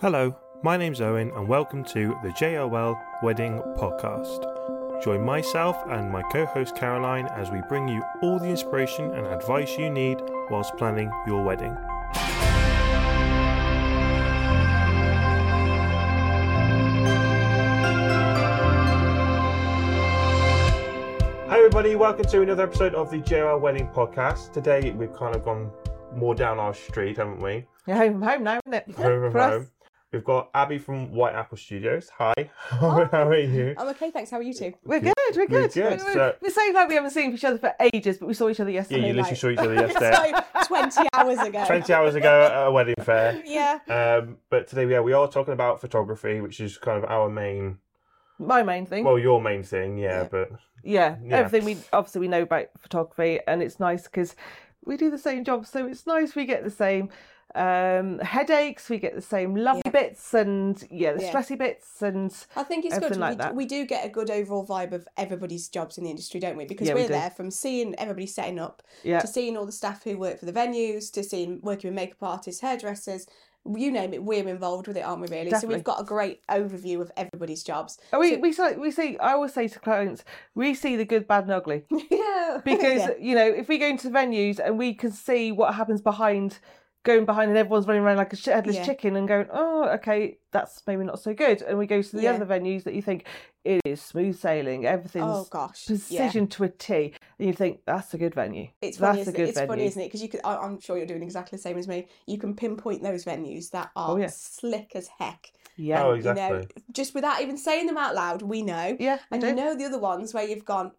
Hello, my name's Owen, and welcome to the JOL Wedding Podcast. Join myself and my co host Caroline as we bring you all the inspiration and advice you need whilst planning your wedding. Hi, everybody, welcome to another episode of the JOL Wedding Podcast. Today we've kind of gone more down our street, haven't we? You're home home now, isn't it? Home from For us. home. We've got Abi from White Apple Studios. Hi, how are you? I'm okay, thanks. How are you two? We're good, we're We're good. good, We're, so- we're saying like we haven't seen each other for ages, but we saw each other yesterday. Yeah, you literally night. saw each other yesterday. so 20 hours ago. 20 hours ago at a wedding fair. Yeah. Um, but today, yeah, we are talking about photography, which is kind of our main, My main thing. well, your main thing, yeah, Yeah. but yeah, yeah. everything we obviously we know about photography, and it's nice because we do the same job, so it's nice we get the same um headaches, we get the same lovely Yeah. bits, and yeah, the Yeah. stressy bits, and I think it's good. Like we, that. we do get a good overall vibe of everybody's jobs in the industry, don't we? Because Yeah, we we're do. there from seeing everybody setting up yeah, to seeing all the staff who work for the venues to seeing working with makeup artists, hairdressers. You name it, we're involved with it, aren't we? Really. So we've got a great overview of everybody's jobs. We So- we say, we see. I always say to clients, we see the good, bad, and ugly. yeah. because you know if we go into venues and we can see what happens behind going behind and everyone's running around like a headless Yeah. chicken and going oh okay that's maybe not so good and we go to the Yeah. other venues that you think it is smooth sailing everything's Oh gosh. Yeah. precision to a T and you think that's a good venue It's funny, that's a isn't good it? It's venue funny, isn't it? Because you could, I, I'm sure you're doing exactly the same as me. You can pinpoint those venues that oh, are Oh, yeah. slick as heck. yeah Oh, You know, exactly. just without even saying them out loud, we know. yeah And do. you know the other ones where you've gone,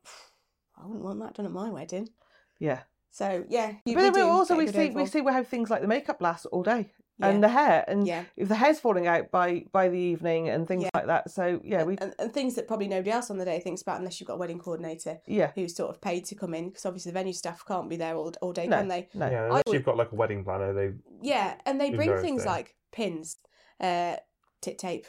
I wouldn't want that done at my wedding. yeah So yeah, you, but then we also we see we see we have things like the makeup lasts all day Yeah. and the hair and yeah. if the hair's falling out by by the evening and things Yeah. like that so yeah we and, and things that probably nobody else on the day thinks about unless you've got a wedding coordinator yeah who's sort of paid to come in because obviously the venue staff can't be there all, all day, No. can they? no yeah, unless would- you've got like a wedding planner, they Yeah, and they bring things then? like pins, uh, tit tape.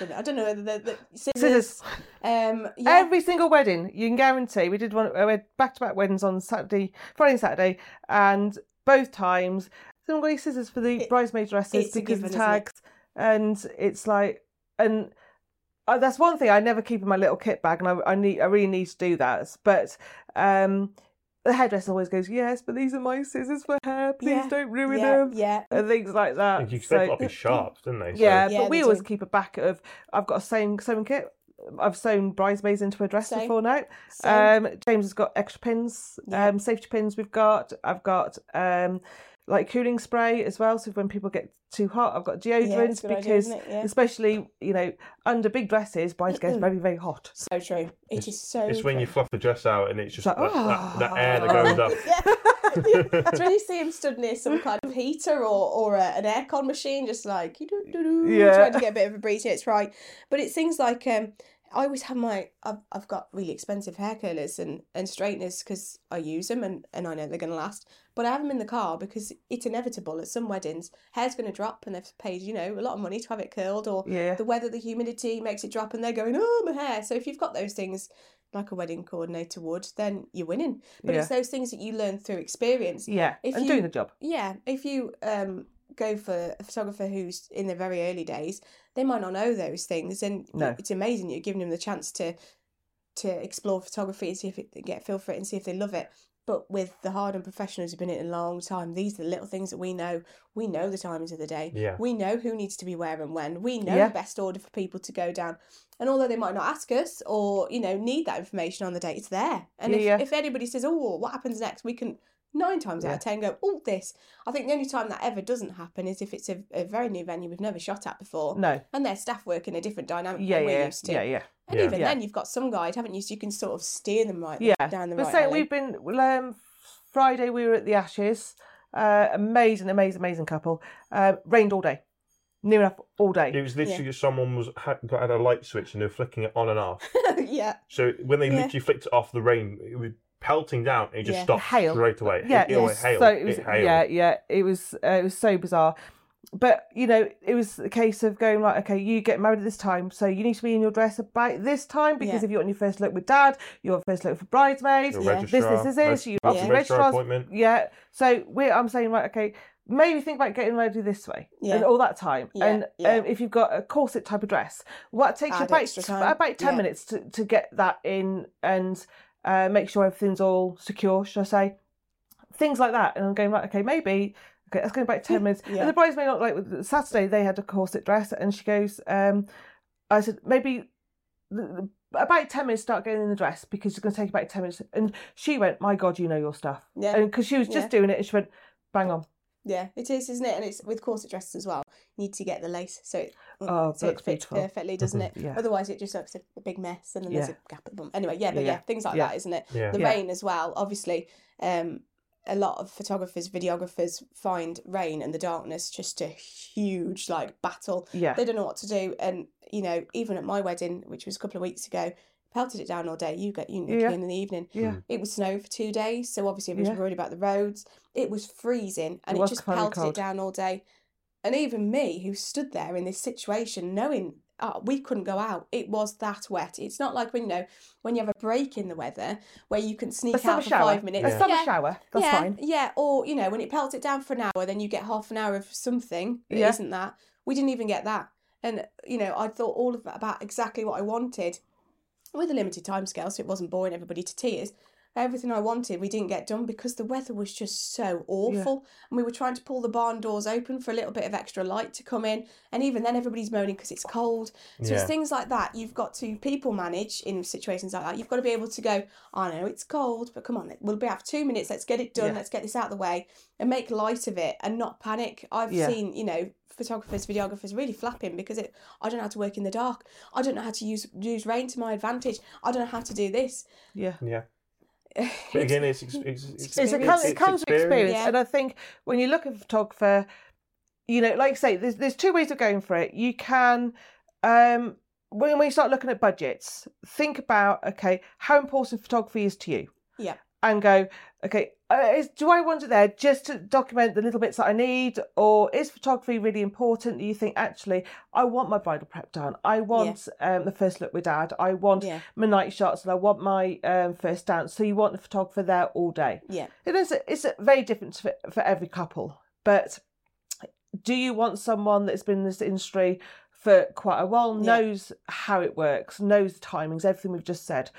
I don't know whether the, the scissors. scissors Um, yeah, Every single wedding, you can guarantee. We did one uh, we had back to back weddings on Saturday, Friday, and Saturday, and both times someone got these scissors for the It- bridesmaid dresses because given, of isn't it? tags, and it's like, and uh, that's one thing I never keep in my little kit bag, and I, I need, I really need to do that. But um, the hairdresser always goes, "Yes, but these are my scissors for hair. Please Yeah, don't ruin yeah, them." yeah. And things like that. think you So- they've got to be sharp, don't they? So- yeah, Yeah, but we they always do. keep a back of. I've got a sewing sewing kit. I've sewn bridesmaids into a dress Same. before now. So, Um, James has got extra pins, Yeah. um, safety pins. We've got. I've got um, like cooling spray as well. So when people get too hot, I've got yeah, it's deodorant a good idea, because. Yeah. especially you know, under big dresses, brides get very very hot. So true. It is so. It's when you fluff the dress out and it's just like, that, that, that "Oh." air that goes up. yeah. yeah. It's when you see him stood near some kind of heater or, or a, an aircon machine, just like you do, do, do, Yeah. trying to get a bit of a breeze. Yeah, it's right. But it's things like um, I always have my I've, I've got really expensive hair curlers and, and straighteners because I use them and, and I know they're going to last. But I have them in the car because it's inevitable at some weddings. Hair's going to drop and they've paid you know a lot of money to have it curled or Yeah, the weather, the humidity makes it drop, and they're going, "Oh, my hair." So if you've got those things, like a wedding coordinator would, then you're winning. But it's those things that you learn through experience. yeah, if and you- doing the job. Yeah, if you um go for a photographer who's in the very early days, they might not know those things, and No. it's amazing you're giving them the chance to to explore photography and see if it get a feel for it and see if they love it. But with the hardened professionals who've been in a long time, these are the little things that we know. We know the times of the day. Yeah. We know who needs to be where and when. We know Yeah. the best order for people to go down. And although they might not ask us or, you know, need that information on the day, it's there. And Yeah, if, yeah. if anybody says, oh, what happens next? We can nine times out of ten go, oh, this. I think the only time that ever doesn't happen is if it's a, a very new venue we've never shot at before No, and their staff work in a different dynamic yeah, than we're yeah, used to. yeah, yeah. And Yeah. even Yeah. then, you've got some guide, haven't you? So you can sort of steer them right Yeah, down the but right say alley. we've been well, um, Friday. We were at the Ashes. Uh, amazing, amazing, amazing couple. Uh, rained all day, near enough all day. It was literally just someone was had, got had a light switch and they were flicking it on and off. yeah. So when they Yeah. literally flicked it off, the rain it was pelting down. And it just Yeah. stopped Hail. straight away. Yeah, it, it, yes. hailed. So it was, hailed. yeah, yeah. It was, uh, it was so bizarre. But you know, it was a case of going like, okay, you get married at this time, so you need to be in your dress about this time because Yeah. if you're on your first look with dad, your first look for bridesmaids, Your Yeah. this, registrar, this, this, this. reg- You after yeah. registrar registrars, appointment. yeah. So we, I'm saying right, okay, maybe think about getting ready this way Yeah. and all that time. Yeah, and yeah. Um, if you've got a corset type of dress, well, it takes you about, about 10 Yeah. minutes to, to get that in and uh, make sure everything's all secure, should I say. Things like that. And I'm going, right, okay, maybe. Okay, that's going to be about 10 minutes. Yeah. And the bridesmaid, not like Saturday, they had a corset dress, and she goes, um, I said, maybe the, the, about 10 minutes start getting in the dress because it's going to take about 10 minutes. And she went, my God, you know your stuff. Yeah. And because she was just Yeah. doing it, and she went, bang on. Yeah, it is, isn't it? And it's with corset dresses as well. You need to get the lace so it, Oh, so it fits beautiful. perfectly, doesn't it? Yeah. Otherwise, it just looks a, big mess, and then there's a gap at the bottom. Anyway, yeah, but Yeah. yeah, things like Yeah. that, isn't it? Yeah. The Yeah. rain as well. Obviously, um, a lot of photographers, videographers find rain and the darkness just a huge like battle. Yeah. They don't know what to do, and you know, even at my wedding, which was a couple of weeks ago, pelted it down all day. You get you Yeah. in the evening. Yeah. It was snow for two days, so obviously everyone's Yeah. worried about the roads. It was freezing, and It it, just pelted cold. it down all day. And even me, who stood there in this situation, knowing uh, we couldn't go out, it was that wet. It's not like when you know when you have a break in the weather where you can sneak out for shower. five minutes. A summer yeah, shower. That's yeah, fine. Yeah, or you know when it pelts it down for an hour, then you get half an hour of something. Yeah. not that. We didn't even get that, and you know I thought all of that about exactly what I wanted with a limited time scale, so it wasn't boring everybody to tears. Everything I wanted, we didn't get done because the weather was just so awful. And we were trying to pull the barn doors open for a little bit of extra light to come in. And even then, everybody's moaning because it's cold. So Yeah. it's things like that. You've got to people manage in situations like that. You've got to be able to go, I know it's cold, but come on, we'll be have two minutes. Let's get it done. Yeah. Let's get this out of the way and make light of it and not panic. I've Yeah. seen, you know, photographers, videographers really flapping because it. I don't know how to work in the dark. I don't know how to use use rain to my advantage. I don't know how to do this. Yeah. Yeah. But again, it's, ex- it's, it's, It's, it, comes, it comes with experience. Yeah. And I think when you look at a photographer, you know, like I say, there's, there's two ways of going for it. You can, um, when, when you start looking at budgets, think about, okay, how important photography is to you. Yeah. And go, okay, is, do I want it there just to document the little bits that I need? Or is photography really important? Do you think, actually, I want my bridal prep done. I want um, the first look with dad. I want Yeah. my night shots and I want my um, first dance. So you want the photographer there all day. Yeah. It is. It's very different for, for every couple. But do you want someone that's been in this industry for quite a while, Yeah. knows how it works, knows the timings, everything we've just said?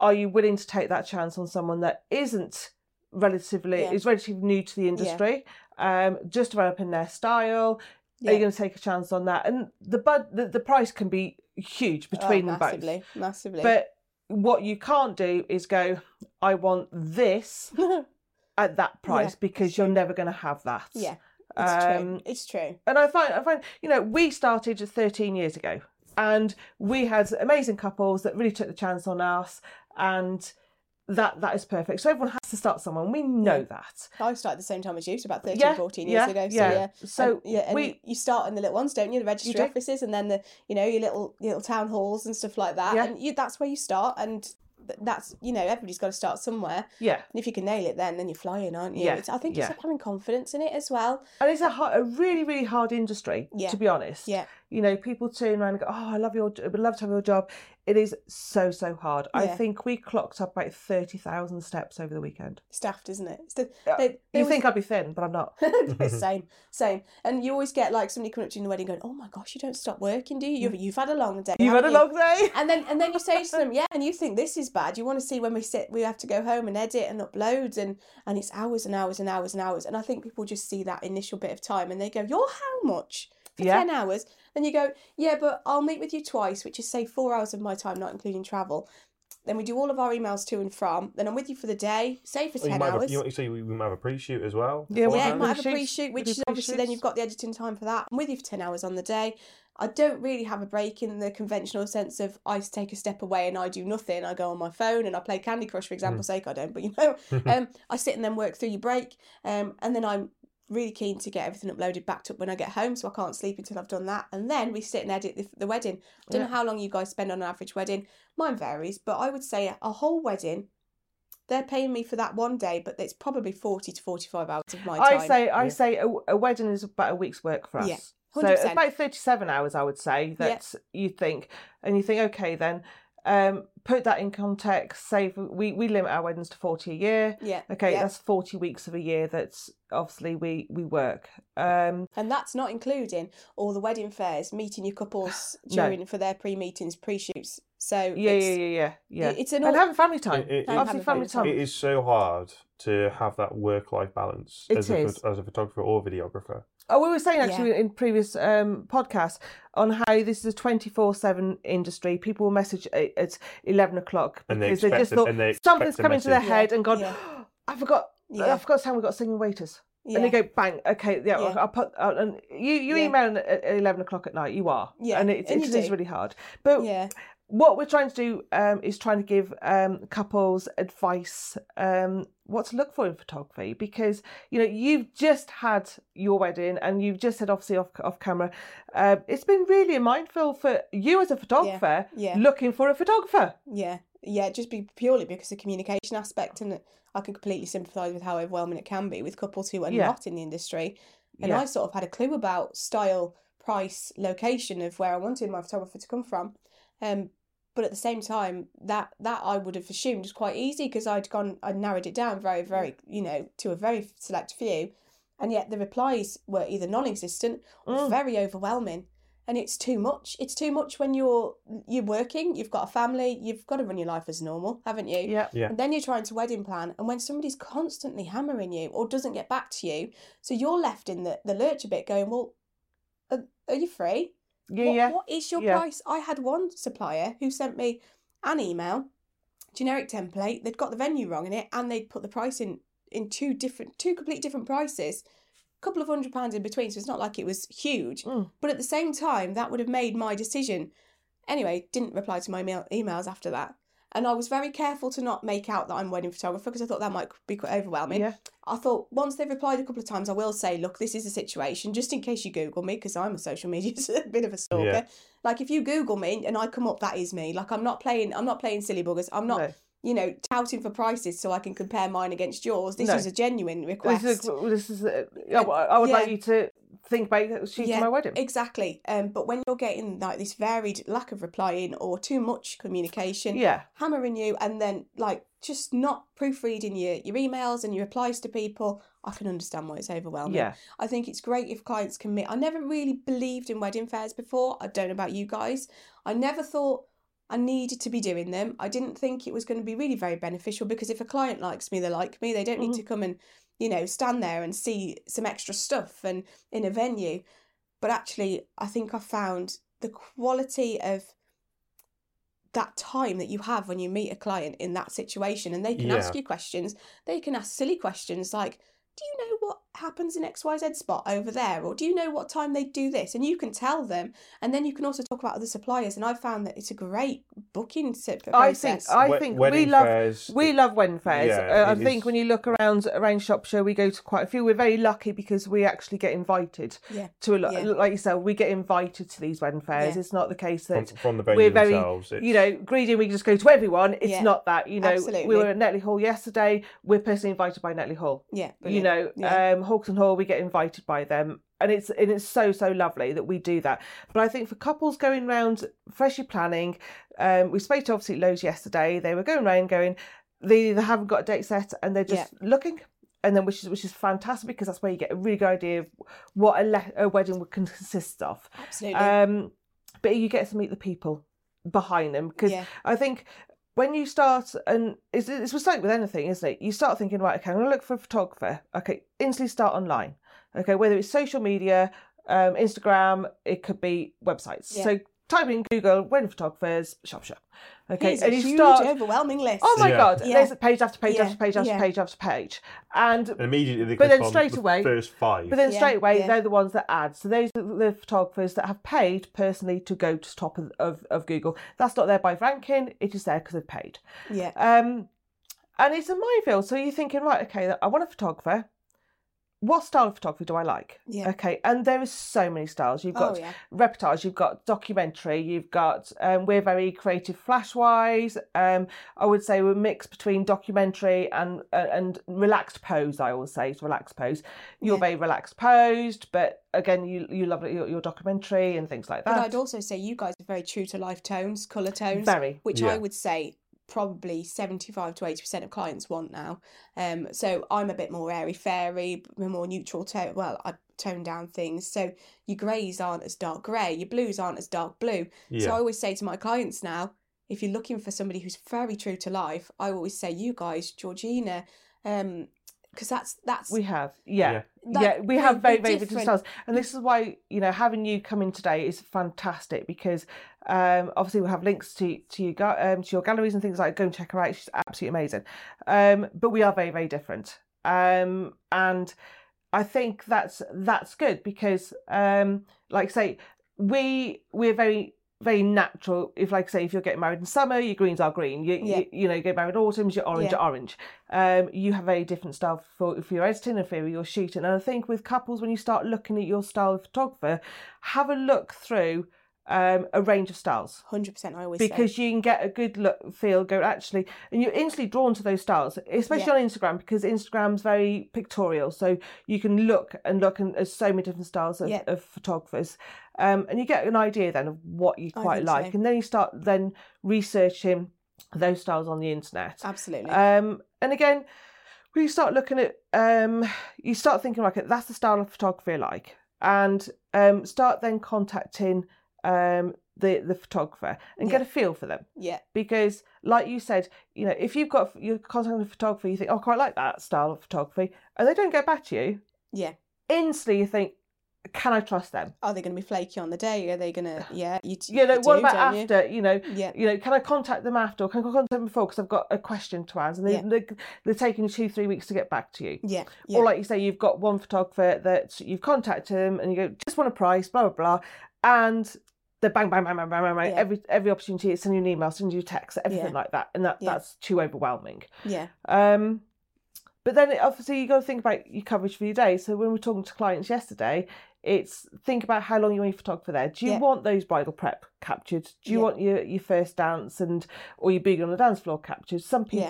Are you willing to take that chance on someone that isn't relatively Yeah. is relatively new to the industry, um, just developing their style? Are you going to take a chance on that? And the bud, the, the price can be huge between oh, them both. massively, massively. But what you can't do is go, I want this at that price Yeah, because you're never going to have that. yeah, it's Um, true. It's true. And I find, I find, you know, we started 13 years ago and we had amazing couples that really took the chance on us and that that is perfect. So everyone has to start somewhere. We know Yeah. that. I started at the same time as you, so about 13, Yeah, 14 years yeah, ago. So yeah. yeah. So and, yeah, and we- you, you start in the little ones, don't you? The registry do. offices, and then the you know your little your little town halls and stuff like that. Yeah. And you, that's where you start, and that's you know everybody's got to start somewhere. Yeah. And if you can nail it, then then you're flying, aren't you? Yeah, It's, I think it's having confidence in it as well. And it's a, hard, a really, really hard industry, to be honest. Yeah. You know, people turn around and go, oh, I love your, I would love to have your job. It is so, so hard. I think we clocked up about 30,000 steps over the weekend. Staffed, isn't it? The, Yeah, they, they You always- think I'd be thin, but I'm not. same, same. And you always get like somebody coming up to you in the wedding going, "Oh my gosh, you don't stop working, do you? You've, you've had a long day. You've had a you?" long day. And then and then you say to them, yeah, and you think this is bad. You want to see when we sit, we have to go home and edit and upload, and and it's hours and hours and hours and hours. And I think people just see that initial bit of time and they go, "You're how much for Yeah. ten hours?" Then you go, "Yeah, but I'll meet with you twice, which is say four hours of my time, not including travel." Then we do all of our emails to and from. Then I'm with you for the day, say for Well, you ten might have, hours. a- you, so we, we might have a pre-shoot as well. Yeah, we Yeah, might have a pre-shoots. pre-shoot, which is obviously then pre-shoots. you've got the editing time for that. I'm with you for ten hours on the day. I don't really have a break in the conventional sense of I take a step away and I do nothing. I go on my phone and I play Candy Crush, for example's sake. I don't, but you know, um, I sit and then work through your break, um, and then I'm really keen to get everything uploaded, backed up when I get home, so I can't sleep until I've done that. And then we sit and edit the, the wedding. I don't know how long you guys spend on an average wedding. Mine varies, but I would say a whole wedding. They're paying me for that one day, but it's probably forty to forty-five hours of my time. I say, I Yeah. say, a, a wedding is about a week's work for us. Yeah, So 100%. about thirty-seven hours, I would say Yeah. that you think, and you think, okay, then, Um, put that in context. Say we we limit our weddings to forty a year. Yeah. Okay, yeah. that's forty weeks of a year. That's obviously we we work. Um, And that's not including all the wedding fairs, meeting your couples No. during for their pre-meetings, pre-shoots. So yeah, it's, yeah, yeah, yeah, yeah. it's an and having family time. It- it- obviously, having family family time. It is so hard to have that work-life balance It as a, as a photographer or videographer. Oh, we were saying actually Yeah. in previous um, podcasts on how this is a twenty four seven industry. People will message at, at eleven o'clock And because they, expect just thought and they something's a coming to their message. head and gone. Yeah. I forgot. Yeah. I forgot to tell we've got singing waiters. yeah. And they go bang. Okay, yeah, Yeah. I'll put. Uh, and you you Yeah. email at, at eleven o'clock at night. You are. Yeah, and it, and it you is do. really hard. But yeah. what we're trying to do um, is trying to give um, couples advice um, what to look for in photography because you know you've just had your wedding and you've just said obviously off off camera uh, it's been really mindful for you as a photographer yeah. looking for a photographer Yeah, yeah, just be purely because of communication aspect, and I can completely sympathise with how overwhelming it can be with couples who are Yeah. not in the industry. And Yeah. I sort of had a clue about style, price, location of where I wanted my photographer to come from. Um, but at the same time, that that I would have assumed was quite easy because I'd gone, I'd narrowed it down very, very, you know, to a very select few, and yet the replies were either non-existent or Mm. very overwhelming and it's too much. It's too much when you're you're working you've got a family you've got to run your life as normal haven't you? Yeah. Yeah. and then you're trying to wedding plan and when somebody's constantly hammering you or doesn't get back to you so you're left in the, the lurch a bit going well are, are you free yeah what, yeah what is your yeah. price i had one supplier who sent me an email generic template they'd got the venue wrong in it and they'd put the price in in two different two complete different prices a couple of hundred pounds in between so it's not like it was huge Mm. but at the same time that would have made my decision anyway didn't reply to my mail, emails after that and i was very careful to not make out that i'm a wedding photographer because i thought that might be quite overwhelming yeah I thought once they've replied a couple of times, I will say, look, this is a situation, just in case you Google me, because I'm a social media a bit of a stalker. Yeah. Like if you Google me and I come up, that is me. Like I'm not playing, I'm not playing silly buggers. I'm not, No. you know, touting for prices so I can compare mine against yours. This No. is a genuine request. this is, this is uh, yeah, I would like you to think about shooting Yeah, my wedding Exactly. Um, but when you're getting like this varied lack of replying or too much communication, yeah hammering you and then like just not proofreading your, your emails and your replies to people, I can understand why it's overwhelming. yeah I think it's great if clients commit. I never really believed in wedding fairs before. I don't know about you guys. I never thought I needed to be doing them. I didn't think it was going to be really very beneficial because if a client likes me, they like me. They don't need Mhm. to come and, you know, stand there and see some extra stuff and in a venue. But actually, I think I found the quality of that time that you have when you meet a client in that situation and they can ask you questions. They can ask silly questions like, do you know what happens in XYZ spot over there? Or do you know what time they do this? And you can tell them. And then you can also talk about other suppliers. And I found that it's a great booking se- I think. I We- think we wedding love fairs, We love wedding fairs. Yeah, uh, I think is- when you look around around Shropshire, we go to quite a few. We're very lucky because we actually get invited Yeah, to a lot. yeah. Like yourself, we get invited to these wedding fairs. Yeah. It's not the case that from the venue we're very, themselves. it's- you know, greedy and we just go to everyone. It's Yeah, not that. You know, we were at Netley Hall yesterday. We're personally invited by Netley Hall. yeah. You know, Yeah. Um, and Hall, we get invited by them. And it's and it's so so lovely that we do that. But I think for couples going round freshly planning, um, we spoke to obviously loads yesterday. They were going around going, they either haven't got a date set and they're just looking, and then which is which is fantastic because that's where you get a really good idea of what a, le- a wedding would consist of. Absolutely. Um, but you get to meet the people behind them because yeah. I think when you start, and it's, it's same with anything, isn't it? You start thinking, right, okay, I'm going to look for a photographer. Okay, instantly start online. Okay, whether it's social media, um, Instagram, it could be websites. Yeah. So type in Google wedding photographers, shop shop. Okay, Here's a and you huge, start. overwhelming list. Oh my Yeah. God! Yeah. There's page after page Yeah, after page after yeah. page after page, and and immediately they But then on straight the away- first five. but then Yeah, straight away, yeah. they're the ones that add. So those are the photographers that have paid personally to go to top of, of, of Google. That's not there by ranking, it is there because they've paid. Yeah. Um, and it's a minefield. So you're thinking, right, okay, I want a photographer. What style of photography do I like? Yeah. Okay, and there is so many styles. You've got Oh yeah. reportage, you've got documentary, you've got um, we're very creative flash wise. Um, I would say we're mixed between documentary and uh, and relaxed pose. I always say it's relaxed pose. You're Yeah. very relaxed posed, but again, you you love your, your documentary and things like that. But. I'd also say you guys are very true to life tones, colour tones, Very. which Yeah. I would say probably 75 to 80% of clients want now. Um, so I'm a bit more airy fairy, more neutral tone. Well, I tone down things. So your greys aren't as dark grey, your blues aren't as dark blue. Yeah. So I always say to my clients now, if you're looking for somebody who's very true to life, I always say you guys, Georgina, um, because that's that's We have, yeah. Yeah. That- yeah, we have very, very different different. styles. And this is why, you know, having you come in today is fantastic because um, obviously we'll have links to to you ga- um, to your galleries and things like go and check her out. She's absolutely amazing. Um, but we are very, very different. Um, and I think that's that's good because um, like I say, we we're very very natural. If like say if you're getting married in summer, your greens are green. You Yeah. you, you know, you get married in autumns, your orange Yeah. are orange. Um, you have a very different style for for your editing and for your shooting. And I think with couples, when you start looking at your style of photographer, have a look through um, a range of styles 100%. I always say. because you can get a good look feel go actually and you're instantly drawn to those styles especially on instagram because instagram's very pictorial so you can look and look and there's so many different styles of, Yeah. of photographers um, and you get an idea then of what you quite like so. and then you start then researching those styles on the internet Absolutely. um, and again, when you start looking at, um, you start thinking like that's the style of photography I like, and um, start then contacting um, the the photographer and get a feel for them yeah. because, like you said, you know if you've got you're contacting a photographer, you think oh, I quite like that style of photography, and they don't get back to you, Yeah. instantly you think, can I trust them? Are they going to be flaky on the day? Are they going to, yeah, you, t- You know, you what do, about don't you? after? You know, Yeah. you know, can I contact them after or can I contact them before because I've got a question to ask and they, Yeah. they, they're taking two, three weeks to get back to you. Yeah. Yeah. Or like you say, you've got one photographer that you've contacted them and you go, just want a price, blah, blah, blah. And they're bang, bang, bang, bang, bang, bang, bang. Yeah. Every, every opportunity, it's send you an email, send you a text, everything Yeah. like that. And that, Yeah. that's too overwhelming. yeah. Um, but then obviously you got to think about your coverage for your day. So when we were talking to clients yesterday, it's think about how long you want your photographer there. Do you Yeah. want those bridal prep captured? Do you Yeah. want your, your first dance and or your boogie on the dance floor captured? Some Yeah.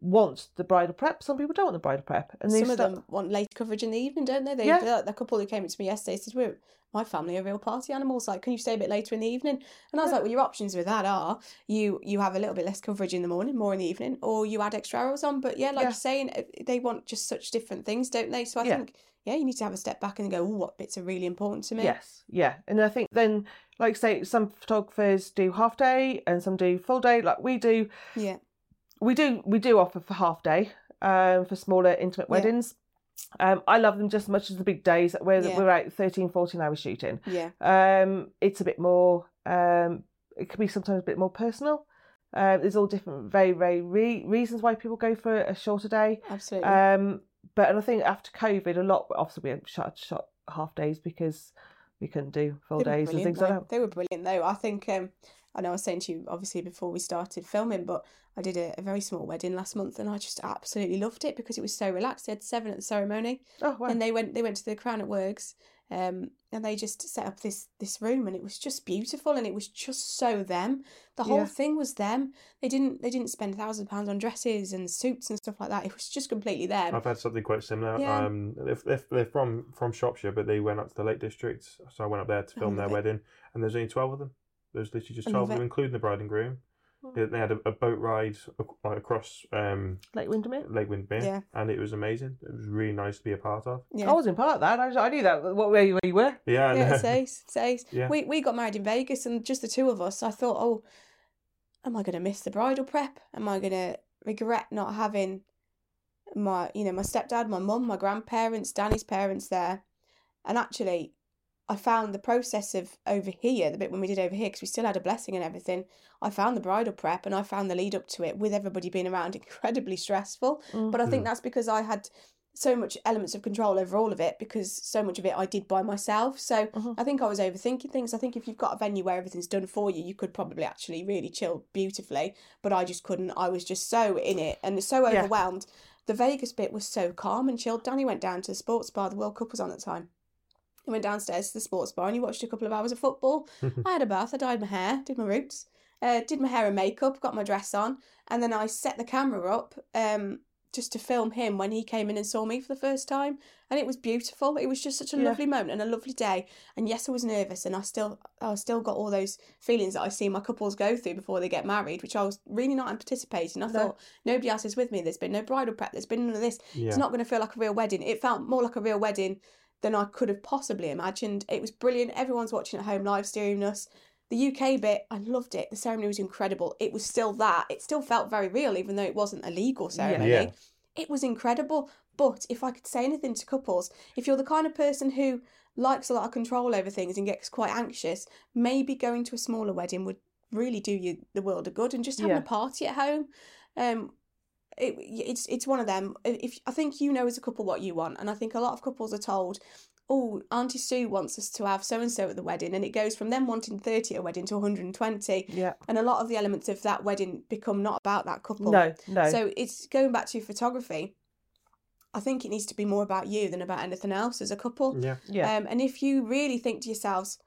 Want the bridal prep, some people don't want the bridal prep. And Some of start- them want late coverage in the evening, don't they? They Yeah. the, the couple who came to me yesterday said, "We're my family are real party animals. Like, can you stay a bit later in the evening?" And I was Yeah. like, "Well, your options with that are you you have a little bit less coverage in the morning, more in the evening, or you add extra hours on." But yeah, like Yeah. you're saying, uh, they want just such different things, don't they? So I think yeah, you need to have a step back and go, "Oh, what bits are really important to me?" Yes, yeah, and I think then, like say, some photographers do half day and some do full day. Like we do, Yeah. We do, we do offer for half day, um, for smaller intimate Yeah. weddings. Um, I love them just as much as the big days where Yeah. we're out 13, 14 hours shooting. Yeah. Um, it's a bit more, um, it can be sometimes a bit more personal. Uh, there's all different, very, very re- reasons why people go for a shorter day. Absolutely. Um, but and I think after COVID, a lot obviously we shot shot half days because we couldn't do full days and things like that. They were brilliant though. I think um, I know I was saying to you obviously before we started filming, but I did a, a very small wedding last month and I just absolutely loved it because it was so relaxed. They had seven at the ceremony Oh wow! and they went they went to the Crown at Works um, and they just set up this this room and it was just beautiful and it was just so them. The whole Yeah. thing was them. They didn't they didn't spend a thousand pounds on dresses and suits and stuff like that. It was just completely them. I've had something quite similar. Yeah. Um, they're, they're, they're from from Shropshire, but they went up to the Lake District, so I went up there to I film their it. wedding, and there's only twelve of them. There's literally just I twelve love of them, including the bride and groom. Oh. They, they had a, a boat ride across um, Lake Windermere. Lake Windermere, Yeah. and it was amazing. It was really nice to be a part of. Yeah. I wasn't part of that. I, I knew that. What where you, where you were? Yeah, Yeah, and, it's ace. It's ace. Yeah. We we got married in Vegas and just the two of us. I thought, oh, am I gonna miss the bridal prep? Am I gonna regret not having my you know, my stepdad, my mum, my grandparents, Danny's parents there? And actually I found the process of over here, the bit when we did over here, because we still had a blessing and everything. I found the bridal prep and I found the lead up to it with everybody being around incredibly stressful. But I think Mm. that's because I had so much elements of control over all of it because so much of it I did by myself. So Mhm. I think I was overthinking things. I think if you've got a venue where everything's done for you, you could probably actually really chill beautifully. But I just couldn't. I was just so in it and so Yeah. overwhelmed the Vegas bit was so calm and chilled. Danny went down to the sports bar. The World Cup was on at the time. Went downstairs to the sports bar and he watched a couple of hours of football. I had a bath. I dyed my hair, did my roots, uh, did my hair and makeup, got my dress on, and then I set the camera up um, just to film him when he came in and saw me for the first time. And it was beautiful. It was just such a Yeah. lovely moment and a lovely day. And yes, I was nervous, and I still, I still got all those feelings that I see my couples go through before they get married, which I was really not anticipating. I No. thought nobody else is with me. There's been no bridal prep. There's been none of this. Yeah. It's not going to feel like a real wedding. It felt more like a real wedding than I could have possibly imagined. It was brilliant. Everyone's watching at home, live streaming us. The UK bit, I loved it. The ceremony was incredible. It was still that. It still felt very real, even though it wasn't a legal ceremony. Yeah. It was incredible. But if I could say anything to couples, if you're the kind of person who likes a lot of control over things and gets quite anxious, maybe going to a smaller wedding would really do you the world of good and just having Yeah. a party at home. Um, it, it's it's one of them. If I think you know as a couple what you want, and I think a lot of couples are told, "Oh, Auntie Sue wants us to have so and so at the wedding," and it goes from them wanting thirty at a wedding to one hundred and twenty, Yeah. and a lot of the elements of that wedding become not about that couple. No, no. So it's going back to photography. I think it needs to be more about you than about anything else as a couple. Yeah. yeah. Um, and if you really think to yourselves,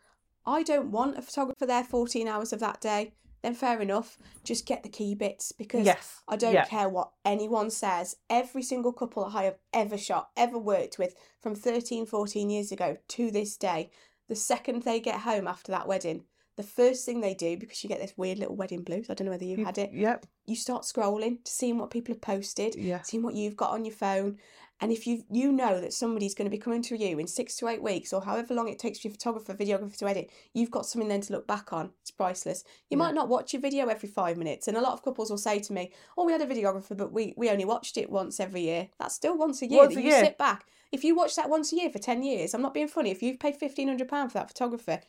I don't want a photographer there 14 hours of that day, then fair enough. Just get the key bits because yes. I don't yeah. care what anyone says. Every single couple I have ever shot, ever worked with from 13, 14 years ago to this day, the second they get home after that wedding, the first thing they do, because you get this weird little wedding blues, I don't know whether you've had it, Yep. you start scrolling to seeing what people have posted, Yeah. seeing what you've got on your phone. And if you you know that somebody's going to be coming to you in six to eight weeks or however long it takes for your photographer, videographer to edit, you've got something then to look back on. It's priceless. You Yeah. might not watch your video every five minutes. And a lot of couples will say to me, Oh, we had a videographer, but we, we only watched it once every year. That's still once a year Once that a you year. sit back. If you watch that once a year for 10 years, I'm not being funny. If you've paid £1,500 for that photographer,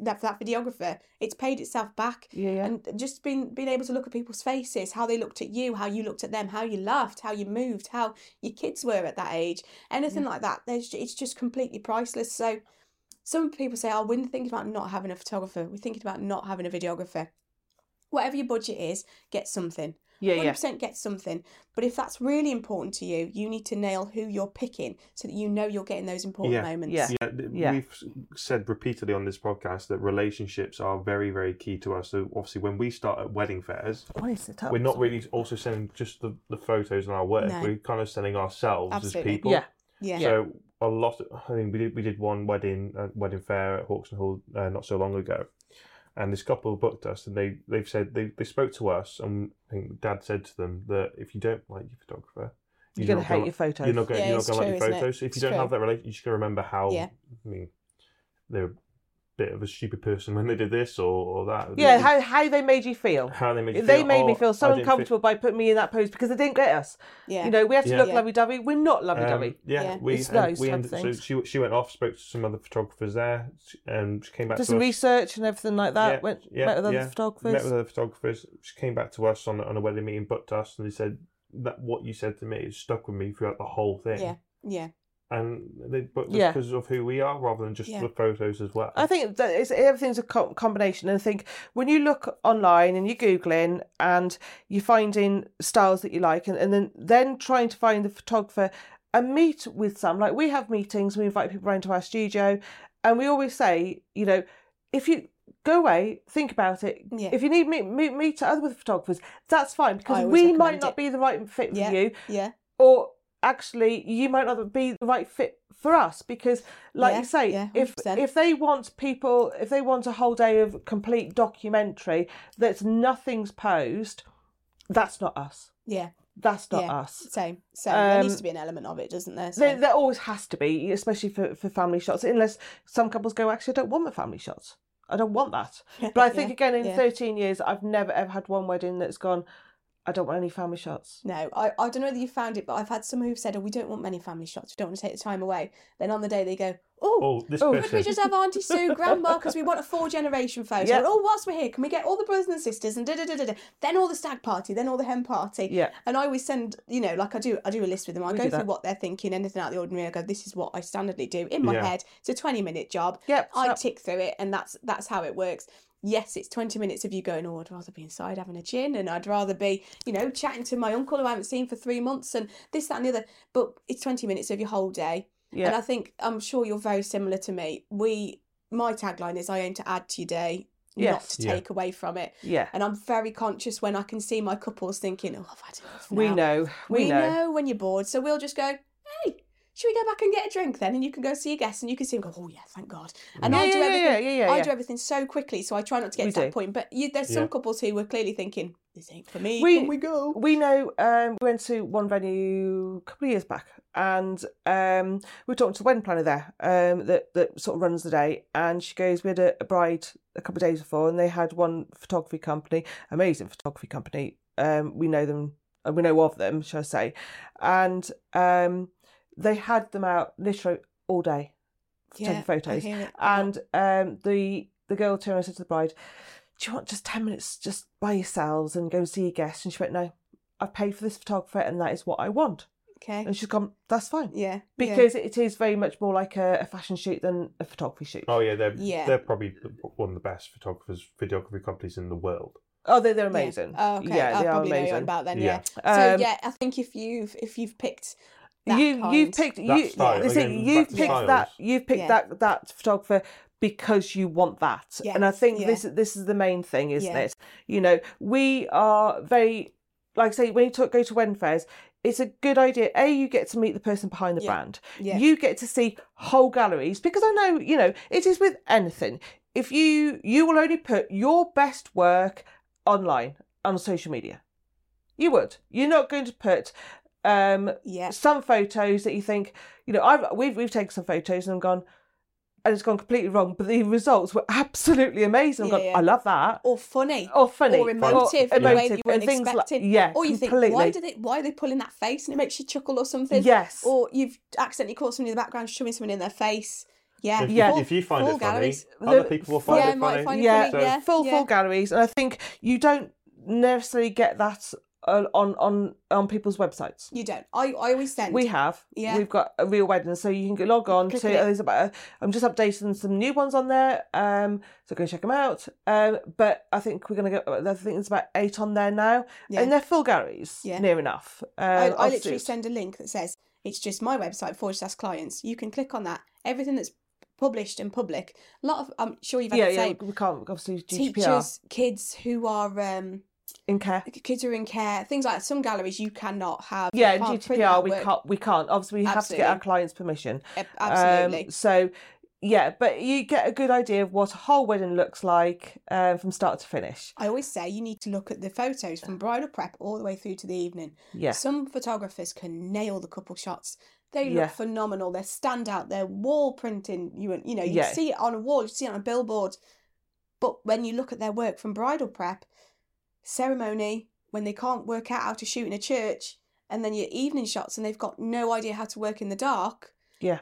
that, for that videographer, it's paid itself back Yeah. Yeah. and just being being able to look at people's faces, how they looked at you, how you looked at them, how you laughed, how you moved, how your kids were at that age, anything like that. There's it's just completely priceless. So some people say, "Oh, we're thinking about not having a photographer. We're thinking about not having a videographer." Whatever your budget is, get something. yeah. Hundred Yeah. percent get something. But if that's really important to you, you need to nail who you're picking so that you know you're getting those important Yeah. moments. Yeah. Yeah, Yeah. we've said repeatedly on this podcast that relationships are very, very key to us. So obviously, when we start at wedding fairs, Why is it up? we're not really also sending just the, the photos and our work. No. We're kind of sending ourselves Absolutely. as people. Yeah. Yeah. So a lot. I mean, we did we did one wedding uh, wedding fair at Hawkstone Hall uh, not so long ago, and this couple booked us, and they they've said they, they spoke to us, and I think Dad said to them that if you don't like your photographer, You're gonna not hate your photos. You're not going. Yeah, you're not going to like your photos. So if It's you don't have that relationship, you're just going to remember how. Yeah. I mean, they're a bit of a stupid person when they did this or, or that. Yeah, how how they made you feel. how they made you They feel. made me "Oh, feel so I didn't fit- uncomfortable by putting me in that pose because they didn't get us. Yeah. You know, we have to Yeah. look Yeah. lovey dovey. We're not lovey Um, dovey. yeah, Yeah. we It's and those we type ended, so she she went off, spoke to some other photographers there, and she came back Did to some us. research and everything like that. Yeah, Went yeah, met with other yeah. photographers. Met with other photographers. She came back to us on on a wedding meeting, booked us, and they said that what you said to me has stuck with me throughout the whole thing. Yeah. Yeah. And they booked us Yeah. because of who we are, rather than just Yeah. the photos as well. I think that it's, everything's a co- combination. And I think when you look online and you're Googling and you're finding styles that you like and, and then, then trying to find the photographer and meet with some, like we have meetings, we invite people around to our studio and we always say, you know, if you go away, think about it. Yeah. If you need meet, meet, meet other photographers, that's fine because we might not it. be the right fit for Yeah. you Yeah. or actually you might not be the right fit for us because like Yeah, you say yeah, if if they want people if they want a whole day of complete documentary that's nothing's posed that's not us Yeah. that's not Yeah. us Same. Same. there needs Um, to be an element of it, doesn't there? there, there always has to be especially for, for family shots unless some couples go actually i don't want the family shots i don't want that but i think Yeah, again in yeah. 13 years i've never ever had one wedding that's gone i don't want any family shots No, I, I don't know whether you found it, but I've had some who've said, oh, we don't want many family shots. We don't want to take the time away. Then on the day they go, oh, oh, this Oh, could person. we just have Auntie Sue, Grandma, because we want a four generation photo. Yeah. Oh, whilst we're here, can we get all the brothers and sisters and da da da da da. Then all the stag party, then all the hen party. yeah And I always send, you know, like I do, I do a list with them. I We go do through that. what they're thinking, anything out of the ordinary. I go, this is what I standardly do in my Yeah. head. It's a twenty minute job. yep I so- tick through it, and that's that's how it works. Yes, it's 20 minutes of you going, oh, I'd rather be inside having a gin and I'd rather be, you know, chatting to my uncle who I haven't seen for three months and this, that, and the other. But it's 20 minutes of your whole day. And I think, I'm sure you're very similar to me. We, my tagline is I aim to add to your day, not Yes. to Yeah. take away from it. Yeah. And I'm very conscious when I can see my couples thinking, oh, I've had enough We know. We, We, know. know. when you're bored. So we'll just go, hey, should we go back and get a drink then? And you can go see your guest and you can see them go, oh, yeah, thank God. And Yeah, I do yeah, everything. yeah, I do everything so quickly, so I try not to get We to that point. But you, there's some couples who were clearly thinking, this ain't for me. We- Can we go? We know um, we went to one venue a couple of years back, and um, we were talking to the wedding planner there um, that that sort of runs the day, and she goes, we had a, a bride a couple of days before, and they had one photography company, amazing photography company. Um, we know them, we know of them, shall I say, and um, they had them out literally all day taking I photos. hear it. And um, the the girl turned and said to the bride, "Do you want just ten minutes just by yourselves and go and see your guests?" And she went, "No, I've paid for this photographer, and that is what I want." okay. And she's gone, "That's fine," Yeah. yeah. because it is very much more like a, a fashion shoot than a photography shoot. Oh yeah, they're Yeah. they're probably one of the best photographers, videography companies in the world. Oh, they're they're Yeah. amazing. Oh, okay. Yeah, I they are probably know amazing. you're on about then. Yeah. Yeah. So Um, yeah, I think if you've if you've picked that you kind, you've picked That you style, listen, again, you've picked styles. that you've picked Yeah. that that photographer because you want that and i think yeah. this this is the main thing isn't Yeah. it you know we are very like I say when you talk, go to wedding fairs it's a good idea a you get to meet the person behind the Yeah. brand Yeah. you get to see whole galleries because i know you know it is with anything if you you will only put your best work online on social media you would you're not going to put um yeah. some photos that you think, you know, I've we've we've taken some photos and gone, and it's gone completely wrong, but the results were absolutely amazing. I've Yeah, gone, yeah. I love that. Or funny. Or funny, Or emotive in a way that emotive, you weren't and things like- expecting. yeah, Or you think, why did they why are they pulling that face and it makes you chuckle or something? Yes. Or you've accidentally caught somebody in the background shoving someone in their face. Yeah. If, Yeah. you, if you find full it funny, galleries. other people will find yeah, it funny. find it Yeah. funny. Yeah. full yeah. full galleries, and I think you don't necessarily get that on on on people's websites. You don't. I, I always send. We have. Yeah. We've got a real wedding, so you can go- log on Click to. There's about. I'm just updating some new ones on there. Um, so go check them out. Um, but I think we're gonna go. I think there's about eight on there now, Yeah. and they're full galleries, Yeah. near enough. Um, I, I literally send a link that says it's just my website forward slash clients. You can click on that. Everything that's published and public. A lot of I'm sure you've had Yeah, the yeah. We can't obviously GDPR teachers, kids who are um in care. kids are in care, things like that. Some galleries you cannot have. Yeah, GDPR we work. can't. We can't. Obviously, we have to get our client's permission. Absolutely. Um, so, yeah, but you get a good idea of what a whole wedding looks like um, from start to finish. I always say you need to look at the photos from bridal prep all the way through to the evening. Yeah. Some photographers can nail the couple shots. They look Yeah. phenomenal. They're stand out. They're wall printing. You you know you Yeah. see it on a wall. You see it on a billboard. But when you look at their work from bridal prep, ceremony, when they can't work out how to shoot in a church, and then your evening shots, and they've got no idea how to work in the dark. Yeah.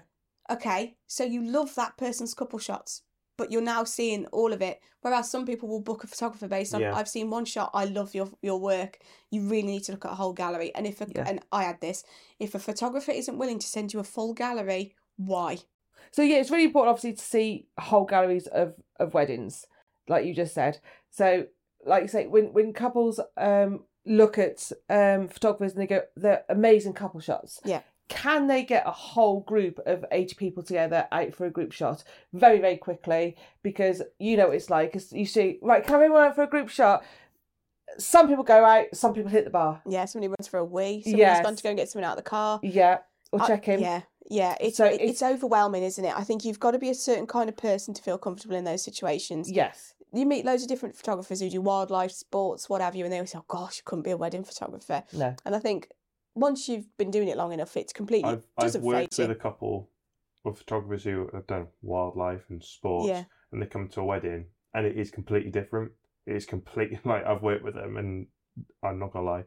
Okay, so you love that person's couple shots, but you're now seeing all of it. Whereas some people will book a photographer based on Yeah. I've seen one shot, I love your your work. You really need to look at a whole gallery. And if a, Yeah. and I add this, if a photographer isn't willing to send you a full gallery, why? So yeah, it's really important, obviously, to see whole galleries of of weddings, like you just said. So, like you say, when when couples um look at um photographers and they go, they're amazing couple shots. Yeah. Can they get a whole group of eighty people together out for a group shot very very quickly? Because you know what it's like. You see, right? Can everyone out for a group shot? Some people go out. Some people hit the bar. Yeah, somebody runs for a wee. Somebody's Yes. gone to go and get someone out of the car. Yeah, or I- check in. Yeah, yeah. It's, So it- it's- it's overwhelming, isn't it? I think you've got to be a certain kind of person to feel comfortable in those situations. Yes. You meet loads of different photographers who do wildlife, sports, what have you, and they always say, "Oh gosh, you couldn't be a wedding photographer." No. And I think once you've been doing it long enough, it's completely I've, I've worked with you. a couple of photographers who have done wildlife and sports, Yeah. and they come to a wedding, and it is completely different. It is completely like I've worked with them, and I'm not gonna lie,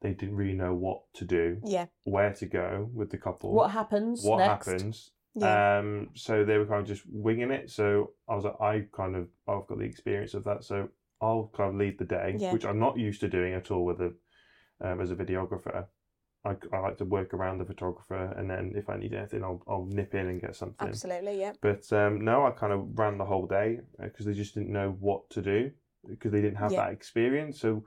they didn't really know what to do, Yeah, where to go with the couple, What happens what next? happens. Yeah, Um, so they were kind of just winging it. So I was like, I kind of, I've got the experience of that. So I'll kind of lead the day, Yeah. which I'm not used to doing at all with a, um, as a videographer. I, I like to work around the photographer, and then if I need anything, I'll I'll nip in and get something. Absolutely, yeah. But um, no, I kind of ran the whole day because they just didn't know what to do because they didn't have Yeah. that experience. So uh,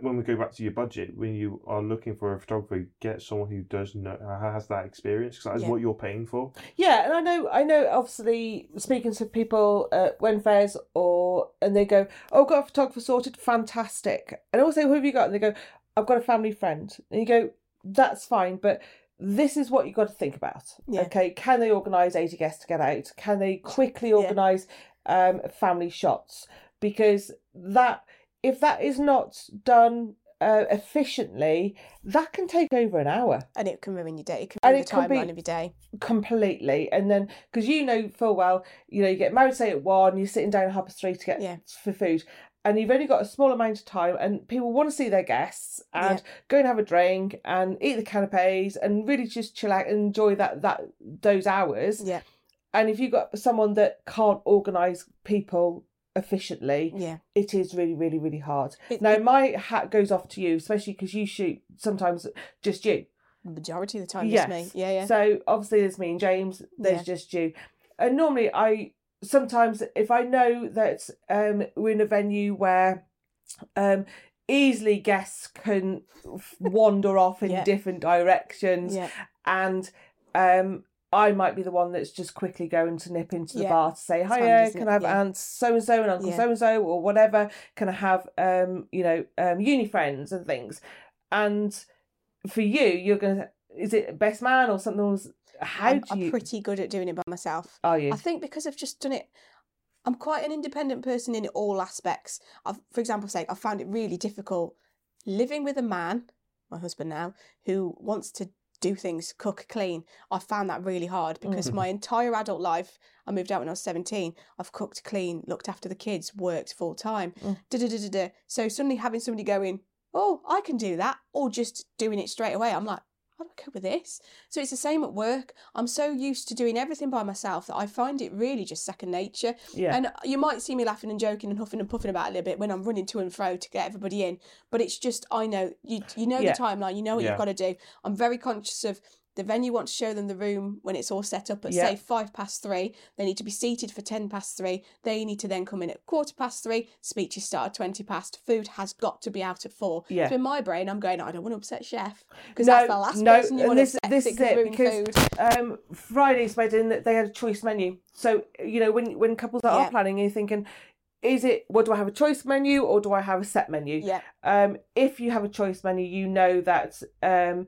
when we go back to your budget, when you are looking for a photographer, get someone who does know has that experience because that's Yeah. what you're paying for. Yeah, and I know, I know. Obviously, speaking to people at when fairs or and they go, "Oh, got a photographer sorted, fantastic." And I also, say who have you got? And they go, "I've got a family friend." And you go, "That's fine, but this is what you've got to think about." Yeah. Okay, can they organise eighty guests to get out? Can they quickly Yeah. organise um, family shots? Because that, if that is not done uh, efficiently, that can take over an hour And it can ruin your day. It can And ruin it the timeline of your day. completely and then because you know full well you know you get married say at one you're sitting down at half past three to get Yeah. for food and you've only got a small amount of time and people want to see their guests and go and have a drink and eat the canapes and really just chill out and enjoy that that those hours Yeah, and if you've got someone that can't organize people efficiently yeah. it is really really really hard It, now it- my hat goes off to you especially because you shoot sometimes just you majority of the time, Yes. it's me. Yeah, yeah. so obviously there's me and James. There's Yeah. just you. And normally I sometimes if I know that um we're in a venue where um easily guests can wander off in Yeah. different directions yeah, and um I might be the one that's just quickly going to nip into the Yeah. bar to say, Hiya, can? I have Yeah. Aunt so and so and Uncle Yeah. so and so or whatever? Can I have um, you know, um uni friends and things? And for you, you're gonna is it best man or something else? How I'm, do I'm pretty good at doing it by myself. are you? I think because I've just done it, I'm quite an independent person in all aspects. I've, for example, say I found it really difficult living with a man, my husband now, who wants to do things, cook, clean. I found that really hard because Mhm. my entire adult life, I moved out when I was 17. I've cooked, clean, looked after the kids, worked full time. Mm. So suddenly having somebody going, oh, I can do that, or just doing it straight away, I'm like, how do I cope with this? So it's the same at work. I'm so used to doing everything by myself that I find it really just second nature. yeah. And you might see me laughing and joking and huffing and puffing about a little bit when I'm running to and fro to get everybody in. But it's just I know you you know Yeah. the timeline, you know what Yeah. you've got to do. I'm very conscious of the venue wants to show them the room when it's all set up at Yeah. say five past three. They need to be seated for ten past three. They need to then come in at quarter past three. Speeches start at twenty past. Food has got to be out at four. Yeah. So in my brain, I'm going. I don't want to upset chef because No, that's the last no, person you want to this- upset. this is it could it, ruin because- um Friday's wedding they had a choice menu. So you know when when couples are Yeah. planning, you're thinking, is it what do I have a choice menu or do I have a set menu? Yeah, Um, if you have a choice menu, you know that um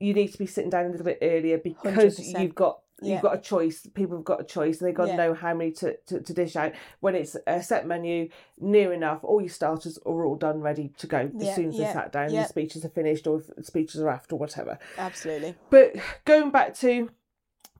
you need to be sitting down a little bit earlier because 100%. you've got Yeah. you've got a choice. People have got a choice, and they've got to Yeah. know how many to, to, to dish out. When it's a set menu, near enough, all your starters are all done, ready to go Yeah, as soon as they sat down. The speeches are finished, or speeches are after, whatever. absolutely. But going back to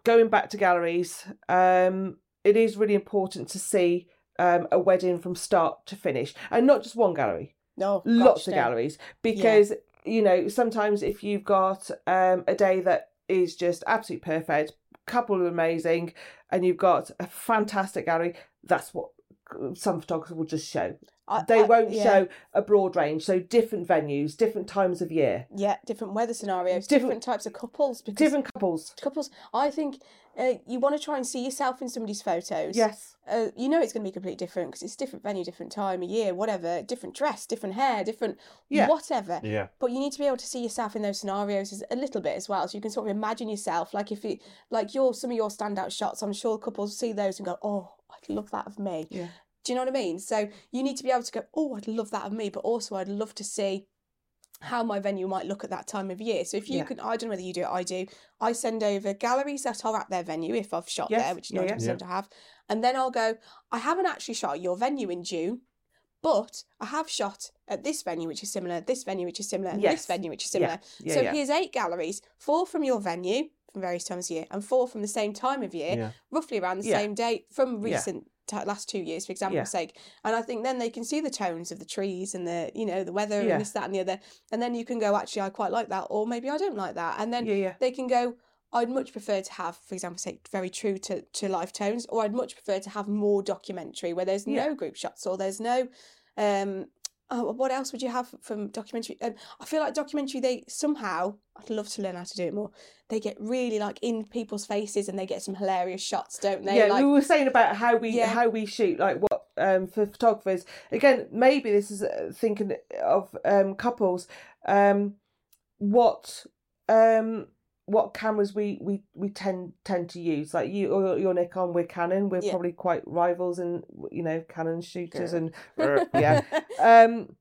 going back to galleries, um, it is really important to see um, a wedding from start to finish, and not just one gallery, No, lots gosh, of no. galleries, because you know sometimes if you've got um, a day that is just absolutely perfect, couple are amazing, and you've got a fantastic gallery, that's what some photographers will just show. I- They I- won't yeah. show a broad range, so different venues, different times of year, Yeah, different weather scenarios, Different- different, types of couples. Because different couples. couples, I think uh, you want to try and see yourself in somebody's photos. Yes. Uh, you know it's going to be completely different because it's different venue, different time of year, whatever, different dress, different hair, different Yeah. whatever. Yeah. But you need to be able to see yourself in those scenarios a little bit as well, so you can sort of imagine yourself. Like if you, like your some of your standout shots, I'm sure couples see those and go, "Oh, I'd love that of me." Yeah. Do you know what I mean? So you need to be able to go, "Oh, I'd love that of me," but also I'd love to see how my venue might look at that time of year. So if you Yeah. can, I don't know whether you do it, I do. I send over galleries that are at their venue if I've shot Yes, there, which yeah, yeah. 90% I have, and then I'll go. I haven't actually shot at your venue in June, but I have shot at this venue which is similar, this venue which is similar, and Yes. this venue which is similar. Yeah, so yeah. here's eight galleries, four from your venue from various times of year, and four from the same time of year, Yeah. roughly around the Yeah. same date from Yeah. recent t- last two years, for example's Yeah. sake. And I think then they can see the tones of the trees and the you know the weather Yeah. and this that and the other, and then you can go actually I quite like that, or maybe I don't like that, and then yeah, they can go. I'd much prefer to have, for example, say very true to, to life tones, or I'd much prefer to have more documentary where there's no group shots or there's no um Oh, what else would you have from documentary? Um, I feel like documentary. They somehow. I'd love to learn how to do it more. They get really like in people's faces, and they get some hilarious shots, don't they? yeah, like, we were saying about how we Yeah. how we shoot, like what um for photographers. Again, maybe this is uh, thinking of um couples, um, what um what cameras we we we tend tend to use. Like you, or your Nikon, we're Canon. We're Yeah. probably quite rivals in you know Canon shooters Yeah. and yeah. Um,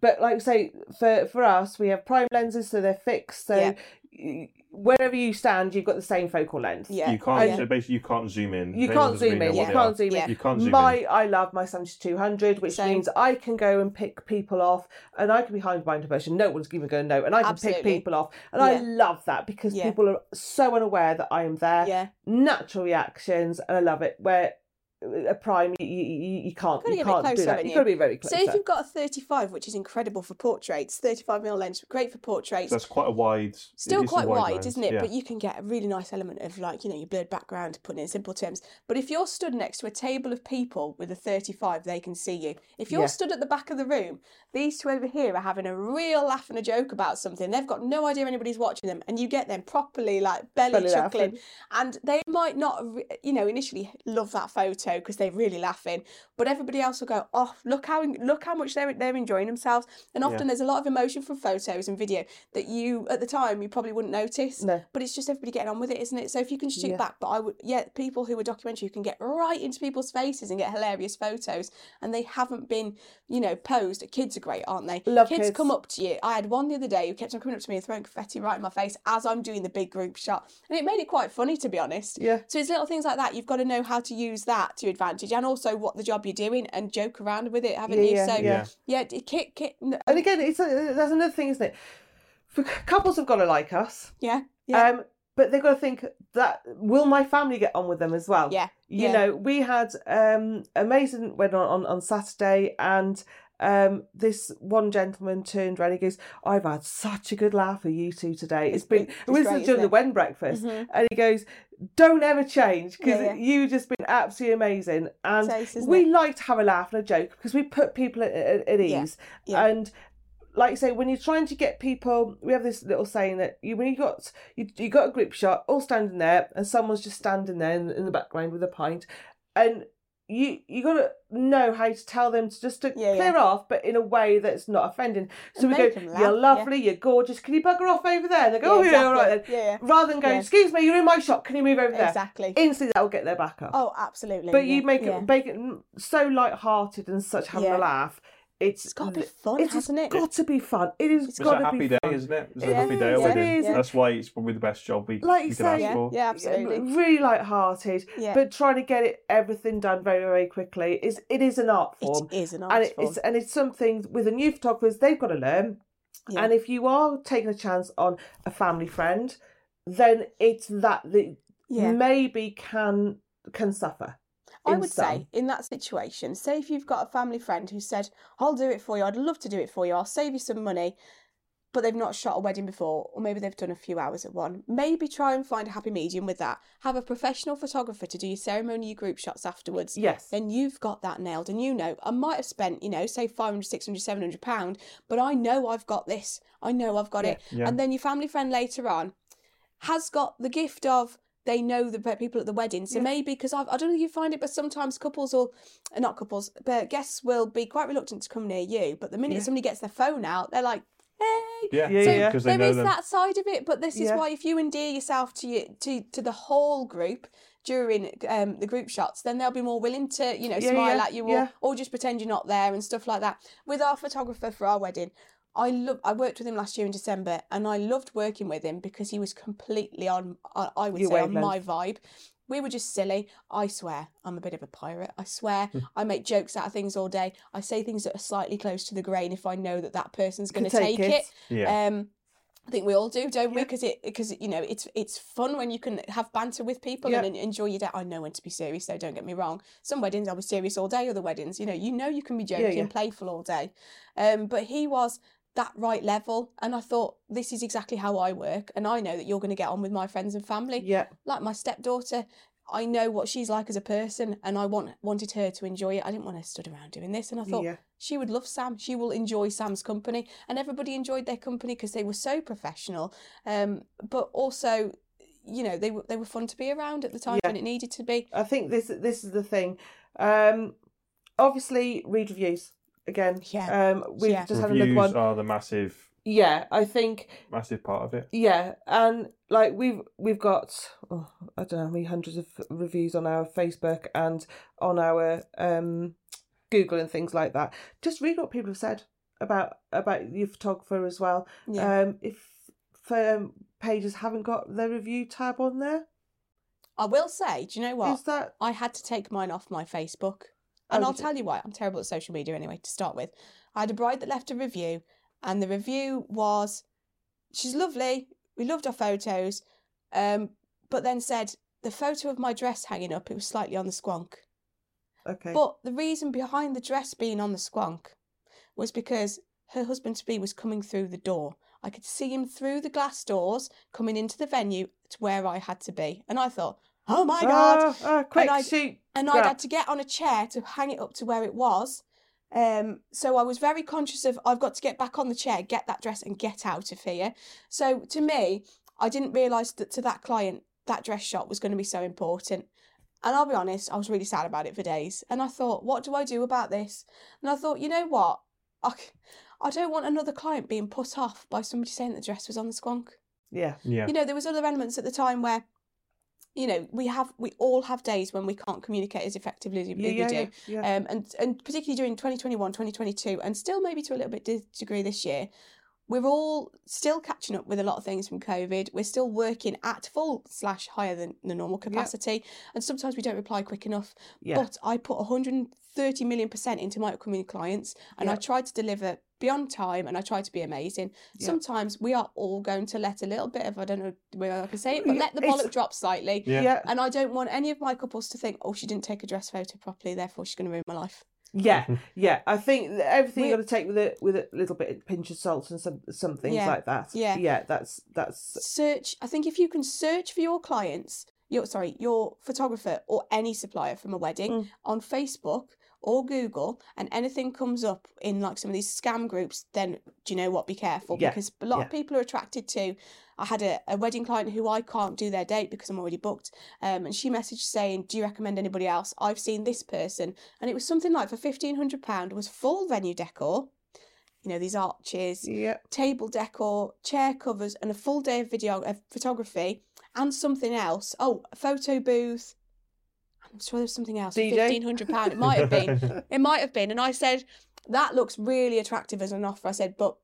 but like I say, for for us, we have prime lenses, so they're fixed. So Yeah. Y- wherever you stand, you've got the same focal length. yeah, You can't. yeah. So basically, you can't zoom in. You can't anyone who doesn't zoom in. You can't zoom in. You can't zoom My in. I love my 7200, which Same. means I can go and pick people off, and I can be behind blind motion. No one's even going to know, and I can pick people off, and I love that because Yeah. people are so unaware that I am there. yeah. Natural reactions, and I love it. Where a prime, you, you, you can't, you get a bit can't do closer, that. You've you? got to be very close. So if you've got a 35, which is incredible for portraits, 35 mm lens, great for portraits. That's quite a wide. Still quite wide, lens, isn't it? Yeah. But you can get a really nice element of like, you know, your blurred background, putting it in simple terms. But if you're stood next to a table of people with a 35, they can see you. If you're Yeah. stood at the back of the room, these two over here are having a real laugh and a joke about something. They've got no idea anybody's watching them, and you get them properly like belly, Belly chuckling. laughing. And they might not, you know, initially love that photo because they're really laughing, but everybody else will go, "Oh, look how look how much they're they're enjoying themselves." And often there's a lot of emotion from photos and video that you at the time you probably wouldn't notice. No. But it's just everybody getting on with it, isn't it? So if you can shoot Yeah. back, but I would, yeah, people who are documentary can get right into people's faces and get hilarious photos, and they haven't been, you know, posed. Kids are great, aren't they? Love kids, kids. come up to you. I had one the other day who kept on coming up to me and throwing confetti right in my face as I'm doing the big group shot, and it made it quite funny to be honest. Yeah. So it's little things like that. You've got to know how to use that to your advantage, and also what the job you're doing, and joke around with it, haven't Yeah, you? yeah, so yeah. yeah, kick, kit, And again, it's a, that's another thing, isn't it? For couples have got to like us. yeah, yeah, Um, but they've got to think that will my family get on with them as well? yeah, You yeah. know, we had um amazing went on, on on Saturday and um this one gentleman turned around he goes i've had such a good laugh with you two today it's It's been it was great, during the wedding breakfast Mhm. and he goes don't ever change because Yeah, yeah. you just been absolutely amazing and we it? like to have a laugh and a joke because we put people at, at, at ease yeah. and like I say, when you're trying to get people, we have this little saying that you when you got you you got a group shot, all standing there, and someone's just standing there in, in the background with a pint, and you you got to know how to tell them to just to Yeah, clear off, but in a way that's not offending. So And we go, you're laugh, yeah. lovely, you're gorgeous. Can you bugger off over there? And they go, oh Yeah, yeah, all right then. Yeah, yeah. Rather than going, Yeah. excuse me, you're in my shop. Can you move over there? Exactly. Instantly, that will get their back up. Oh, absolutely. but yeah, you make yeah. it make it so light-hearted and such having Yeah. a laugh. It's It's got to be fun, it's just hasn't it? got to be fun. It is It's got It's a to happy be day, fun. isn't it? It's It a happy day is, at a it wedding. is. That's why it's probably the best job we, Like we you can ask say, for. Yeah, absolutely. Really light-hearted, Yeah. but trying to get it everything done very, very quickly is it is an art form, It is an art and it, form. it's and it's something with the new photographers they've got to learn. Yeah. And if you are taking a chance on a family friend, then it's that that yeah. maybe can can suffer. I would some. say in that situation, say if you've got a family friend who said, I'll do it for you, I'd love to do it for you, I'll save you some money, but they've not shot a wedding before, or maybe they've done a few hours at one, maybe try and find a happy medium with that. Have a professional photographer to do your ceremony, your group shots afterwards. Yes. Then you've got that nailed, and you know, I might have spent, you know, say 500, 600, 700 pound, but I know I've got this. I know I've got Yeah. it. Yeah. And then your family friend later on has got the gift of they know the people at the wedding. So Yeah. maybe because I I don't know if you find it, but sometimes couples or uh, not couples, but guests will be quite reluctant to come near you. But the minute Yeah. somebody gets their phone out, they're like, "Hey." Yeah, Yeah, So yeah. because they there them. that side of it, but this is Yeah. why if you endear yourself to you to to the whole group during um, the group shots, then they'll be more willing to you know Yeah, smile yeah, at you or yeah. or just pretend you're not there and stuff like that. With our photographer for our wedding, I love. I worked with him last year in December, and I loved working with him because he was completely on. I I would Your say on my vibe. We were just silly. I swear, I'm a bit of a pirate. I swear, Hmm. I make jokes out of things all day. I say things that are slightly close to the grain if I know that that person's going to take, it. Yeah. Um, I think we all do, don't we? Yeah. Because it because you know it's it's fun when you can have banter with people Yeah. and enjoy your day. I know when to be serious, though. Don't get me wrong. Some weddings I'll be serious all day. Other weddings, you know, you know you can be joking, yeah. playful all day. Um, but he was that right level, and I thought this is exactly how I work, and I know that you're going to get on with my friends and family. Yeah. Like my stepdaughter, I know what she's like as a person, and I want wanted her to enjoy it. I didn't want her stood around doing this, and I thought yeah. she would love Sam. She will enjoy Sam's company, and everybody enjoyed their company because they were so professional. Um, but also, you know, they were they were fun to be around at the time Yeah. when it needed to be. I think this this is the thing. Um, obviously, read reviews again. Yeah. Um, we've Yeah. just had another Reviews one. are the massive, Yeah, I think massive part of it. yeah, and like we've we've got oh, I don't know how many hundreds of reviews on our Facebook and on our um Google and things like that. Just read what people have said about about your photographer as well. Yeah, Um, if um, pages haven't got their review tab on there, I will say, do you know what? is that I had to take mine off my Facebook. And Oh, I'll tell you why. I'm terrible at social media anyway, to start with. I had a bride that left a review, and the review was she's lovely. We loved our photos. Um, but then said the photo of my dress hanging up, it was slightly on the squonk. okay? But the reason behind the dress being on the squonk was because her husband to be was coming through the door. I could see him through the glass doors coming into the venue to where I had to be. And I thought, oh my God. Ah, ah, quick I- shoot! and I'd had to get on a chair to hang it up to where it was. Um, so I was very conscious of I've got to get back on the chair, get that dress, and get out of here. So to me, I didn't realise that to that client, that dress shot was going to be so important. And I'll be honest, I was really sad about it for days. And I thought, what do I do about this? And I thought, you know what? I, I don't want another client being put off by somebody saying the dress was on the squonk Yeah, Yeah. you know there was other elements at the time where you know we have we all have days when we can't communicate as effectively as we yeah, yeah, do yeah, yeah. um and and particularly during 2021 2022 and still maybe to a little bit degree this year we're all still catching up with a lot of things from covid we're still working at full slash higher than the normal capacity and sometimes we don't reply quick enough yeah. but i put 130 million percent into my upcoming clients and i Yeah. tried to deliver beyond time and i tried to be amazing Yeah. sometimes we are all going to let a little bit of i don't know where i can say it but let the it's- bollock drop slightly Yeah. yeah, and i don't want any of my couples to think oh she didn't take a dress photo properly therefore she's going to ruin my life yeah, yeah. I think that everything you We- got to take with it with a little bit of pinch of salt and some some things Yeah, like that. yeah. yeah. That's that's search i think if you can search for your clients your sorry your photographer or any supplier from a wedding Mm. on facebook or google and anything comes up in like some of these scam groups then do you know what be careful Yeah, because a lot yeah. of people are attracted to i had a, a wedding client who i can't do their date because i'm already booked um, and she messaged saying do you recommend anybody else i've seen this person and it was something like for 1500 pound was full venue decor you know these arches table decor, chair covers, and a full day of video of photography, and something else. Oh, a photo booth. I'm sure there's something else. DJ? Fifteen hundred pound. It might have been. It might have been. And I said that looks really attractive as an offer. I said, but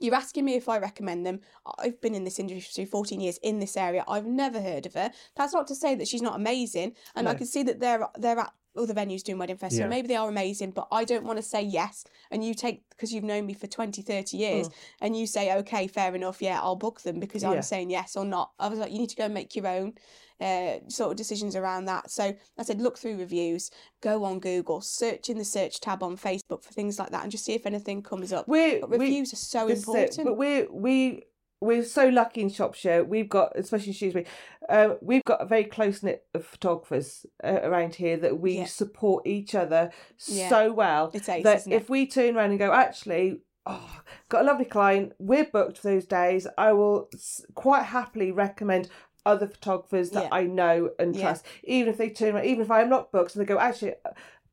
you're asking me if I recommend them. I've been in this industry for 14 years in this area. I've never heard of her. That's not to say that she's not amazing. And I can see that they're they're at other venues doing wedding festivals. Yeah. Maybe they are amazing, but I don't want to say yes. And you take because you've known me for 20, 30 years, and you say, okay, fair enough, yeah, I'll book them because Yeah. I'm saying yes or not. I was like, you need to go and make your own uh, sort of decisions around that. So I said, look through reviews, go on Google, search in the search tab on Facebook for things like that, and just see if anything comes up. We're But we, reviews are so is it, important. but we're we we're so lucky in Shropshire. We've got, especially in Shrewsbury, uh, we've got a very close knit of photographers uh, around here that we Yeah. support each other Yeah. so well It's ace, that isn't it? if we turn around and go, actually, oh, got a lovely client, we're booked for those days. I will quite happily recommend other photographers that Yeah. I know and trust, even if they turn around, even if I'm not booked, and they go, actually.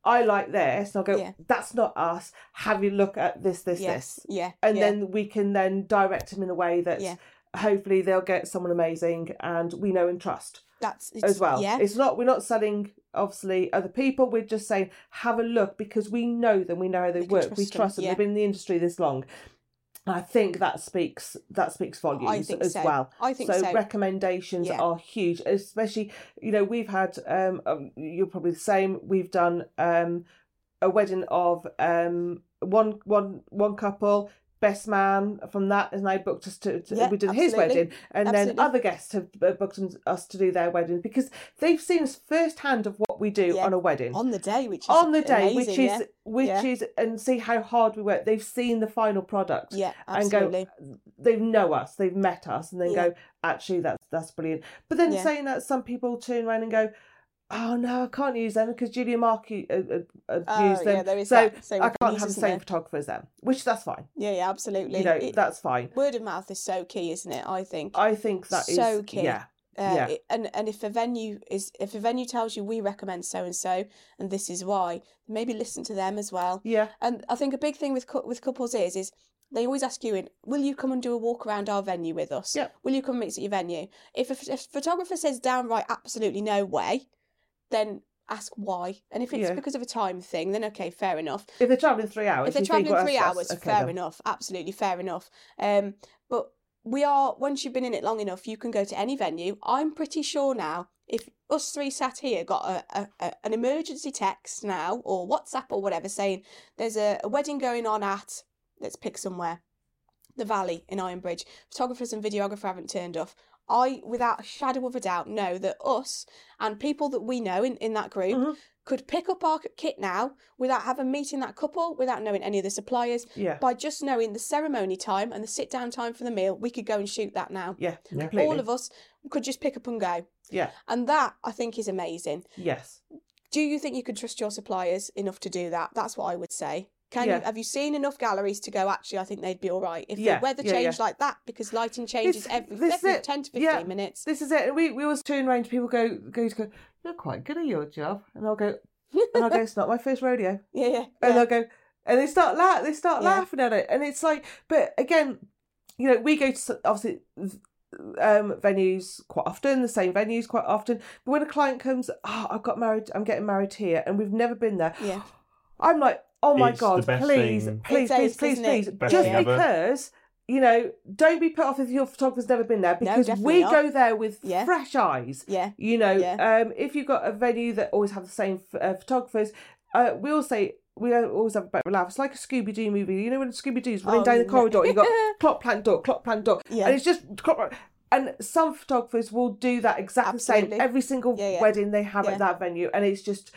I like this, and I'll go. Yeah. That's not us. Have you look at this, this, yes, this, yeah, and yeah. then we can then direct them in a way that Yeah. hopefully they'll get someone amazing and we know and trust that's as well. Yeah, It's not we're not selling obviously other people. We're just saying have a look because we know them. We know how they We can work. we trust them, trust them. yeah. They've been in the industry this long. I think that speaks that speaks volumes as so. well. I think so, so. recommendations Yeah. are huge, especially you know we've had um, um you're probably the same. We've done um a wedding of um one one one couple. Best man from that has now booked us to, to Yeah, we did his wedding, and then other guests have booked us to do their weddings because they've seen us firsthand of what we do Yeah. on a wedding on the day, which is on the day, amazing, which is yeah. which is and see how hard we work. They've seen the final product yeah, and go, absolutely. they know us, they've met us, and then go, actually, that's that's brilliant. But then saying that, some people turn around and go, Oh no, I can't use them because Julia Markey uh, uh, Oh, used them. yeah, there is so that. Same I can't have the same there? photographer as them, which that's fine. Yeah, yeah, absolutely. You know, It- that's fine. word of mouth is so key, isn't it? I think. I think that is So key. yeah, Uh, Yeah. it- and and if a venue is if a venue tells you we recommend so and so and this is why, maybe listen to them as well. yeah, And I think a big thing with with couples is is they always ask you in, will you come and do a walk around our venue with us? Yep. Will you come and meet us at your venue? If a, if a photographer says downright absolutely no way, then ask why. And if it's Yeah. because of a time thing, then okay, fair enough. if they're traveling three hours, If they're you think, travelling well, three that's- hours, that's okay fair then. enough. Absolutely fair enough. Um, but we are once you've been in it long enough, you can go to any venue. I'm pretty sure now. If us three sat here got a, a, a an emergency text now or WhatsApp or whatever saying there's a, a wedding going on at let's pick somewhere, the Valley in Ironbridge. Photographers and videographer haven't turned off. I, without a shadow of a doubt, know that us and people that we know in, in that group Mhm. could pick up our kit now without having meeting that couple, without knowing any of the suppliers, Yeah, by just knowing the ceremony time and the sit down time for the meal, we could go and shoot that now. yeah, Yeah. completely. All of us could just pick up and go. yeah, And that I think is amazing. yes, Do you think you could trust your suppliers enough to do that? That's what I would say. Can you have you seen enough galleries to go actually I think they'd be all right if Yeah, the weather yeah, yeah. changed like that because lighting changes It's- every, this every 10 to 15 Yeah. minutes. this is it. We we always turn around to people go go to go. You're quite good at your job, and I'll go and I'll go. It's not my first rodeo. yeah, yeah. and yeah. they'll go and they start la- they start Yeah. laughing at it and it's like but again you know we go to obviously um venues quite often the same venues quite often but when a client comes oh i've got married i'm getting married here and we've never been there Yeah. i'm like oh my It's the god best please thing. please It please is, please isn't it? please Best just thing ever. because you know don't be put off if your photographer's never been there No, because definitely we not. go there with Yeah. fresh eyes Yeah. you know, Yeah. um, if you've got a venue that always have the same f- uh, photographers, uh, we all say we always have a bit of a laugh. It's like a Scooby Doo movie. You know when Scooby Doo's running Oh, down the no. corridor, you got clock plant door, clock plant door, Yeah. and it's just clock. And some photographers will do that exactly the same Absolutely. every single Yeah, yeah. wedding they have Yeah. at that venue, and it's just.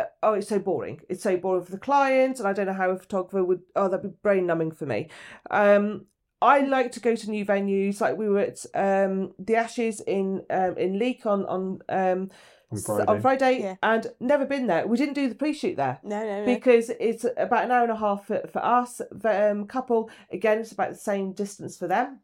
Uh, oh, it's so boring. It's so boring for the client, and I don't know how a photographer would. Oh, that'd be brain numbing for me. Um, I like to go to new venues. Like we were at um, the Ashes in um, in Leek on on um, On Friday. on Friday, Yeah. and never been there. We didn't do the pre-shoot there No, no, no. because it's about an hour and a half for, for us. The um, couple again, it's about the same distance for them.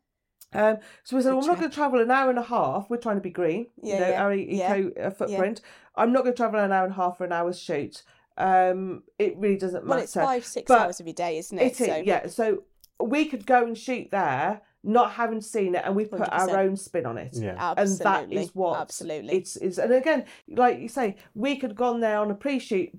Um, so we said, Good well, I'm not going to travel an hour and a half. We're trying to be green, Yeah, you know, yeah, our eco uh, footprint. I'm not going to travel an hour and a half for an hour's shoot. Um, it really doesn't matter. well, it's five, six But hours of your day, isn't it? It is, So- yeah. So we could go and shoot there, not having seen it, and we put our 100%. own spin on it. Yeah. Absolutely. And that is what Absolutely. it's is. And again, like you say, we could have gone there on a pre-shoot,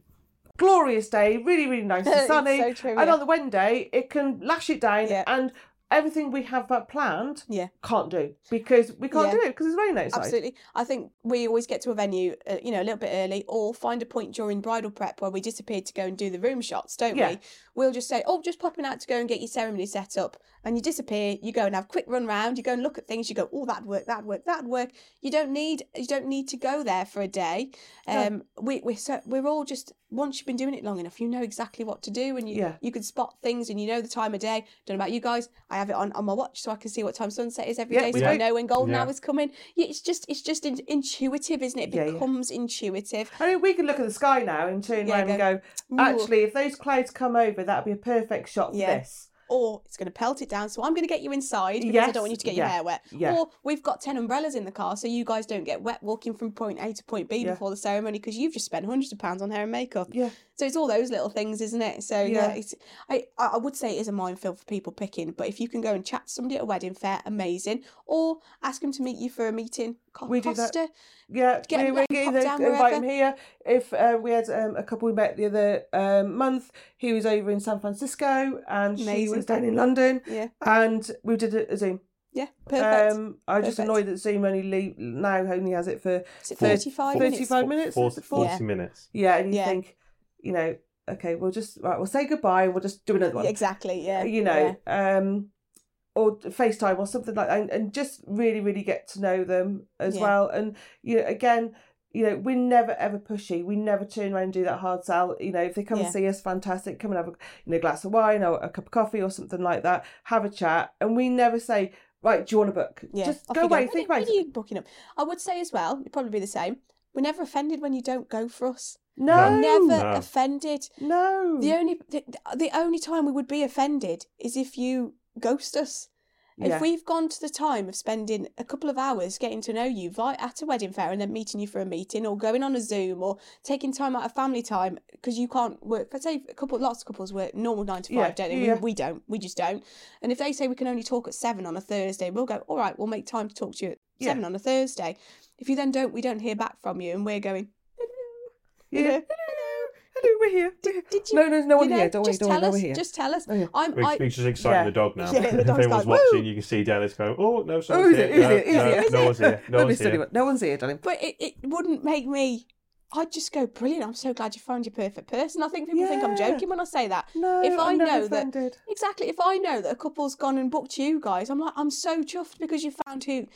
glorious day, really, really nice and sunny. so true, and yeah. on the wedding day, it can lash it down, Yeah. and everything we have uh, planned, Yeah. can't do because we can't Yeah. do it because it's raining outside. Absolutely. I think we always get to a venue, uh, you know, a little bit early, or find a point during bridal prep where we disappear to go and do the room shots, don't Yeah. we? We'll just say, "Oh, just popping out to go and get your ceremony set up," and you disappear. You go and have a quick run round. You go and look at things. You go, "Oh, that'd work. That'd work. That'd work." You don't need you don't need to go there for a day. No. Um, we we're so, we're all just once you've been doing it long enough, you know exactly what to do, and you Yeah. you can spot things, and you know the time of day. Don't know about you guys. I have it on on my watch so I can see what time sunset is every Yeah, day, we so I know when golden Yeah. hour's coming. Yeah, it's just it's just in, intuitive, isn't it? It Yeah, yeah. becomes intuitive. I mean, we can look at the sky now and turn Yeah, around and go, go, actually, if those clouds come over, that'd be a perfect shot for Yeah. this. Or it's going to pelt it down. So I'm going to get you inside because I don't want you to get your hair wet. yeah. Or we've got 10 umbrellas in the car so you guys don't get wet walking from point A to point B Yeah. before the ceremony because you've just spent hundreds of pounds on hair and makeup. Yeah. So it's all those little things, isn't it? So yeah, Yeah. it's, I, I would say it is a minefield for people picking, but if you can go and chat to somebody at a wedding fair, amazing. Or ask them to meet you for a meeting. Co- We do that. Costa, Yeah, Get- we, let we 'em get either down invite wherever. him here. If uh, we had um, a couple we met the other um, month, he was over in San Francisco and she was down in London, Yeah. and we did a, a Zoom. Yeah. Perfect. Um, I'm just Perfect. annoyed that Zoom only leave, now only has it for is it for 35 minutes? 35 minutes. Four- is 40 Yeah. minutes. Yeah, and you Yeah. think, you know, okay, we'll just right, we'll say goodbye and we'll just do another one. Exactly. Yeah. you know, um, or FaceTime or something like that, and, and just really, really get to know them as Yeah. well. And you know, again, you know, we're never ever pushy. We never turn around and do that hard sell. You know, if they come Yeah. and see us, fantastic. Come and have a you know glass of wine or a cup of coffee or something like that. Have a chat, and we never say, right, do you want a book? Yeah. Just off go away, When think about it. you booking up? I would say as well, it'd probably be the same. we're never offended when you don't go for us. No, Never No. offended. no. The only the, the only time we would be offended is if you ghost us. Yeah. If we've gone to the time of spending a couple of hours getting to know you via at a wedding fair and then meeting you for a meeting or going on a Zoom or taking time out of family time because you can't work. Let's say a couple, lots of couples work normal nine to five, Yeah, don't they? yeah. We, we don't. We just don't. And if they say we can only talk at seven on a Thursday, we'll go. All right, we'll make time to talk to you at Yeah. seven on a Thursday. If you then don't, we don't hear back from you, and we're going. yeah. you Hello, hello, we're here. we're. Did you? No, no, no one you know, here. Don't worry, just don't tell worry, no, us. we're here. Just tell us. Oh, yeah. I'm. We're, I, we're just exciting Yeah. the dog now. Yeah, the if anyone's like, watching, "Woo!" you can see Dennis going, "Oh no, Oh, someone's who's it? here. Who's it? Who's no, it? no, no one's here. No one's here." No one's here, darling. But it, it wouldn't make me. I'd just go, brilliant. I'm so glad you found your perfect person. I think people think I'm joking when I say that. No, if I I'm never know that- offended. Exactly. If I know that a couple's gone and booked you guys, I'm like, I'm so chuffed because you found who.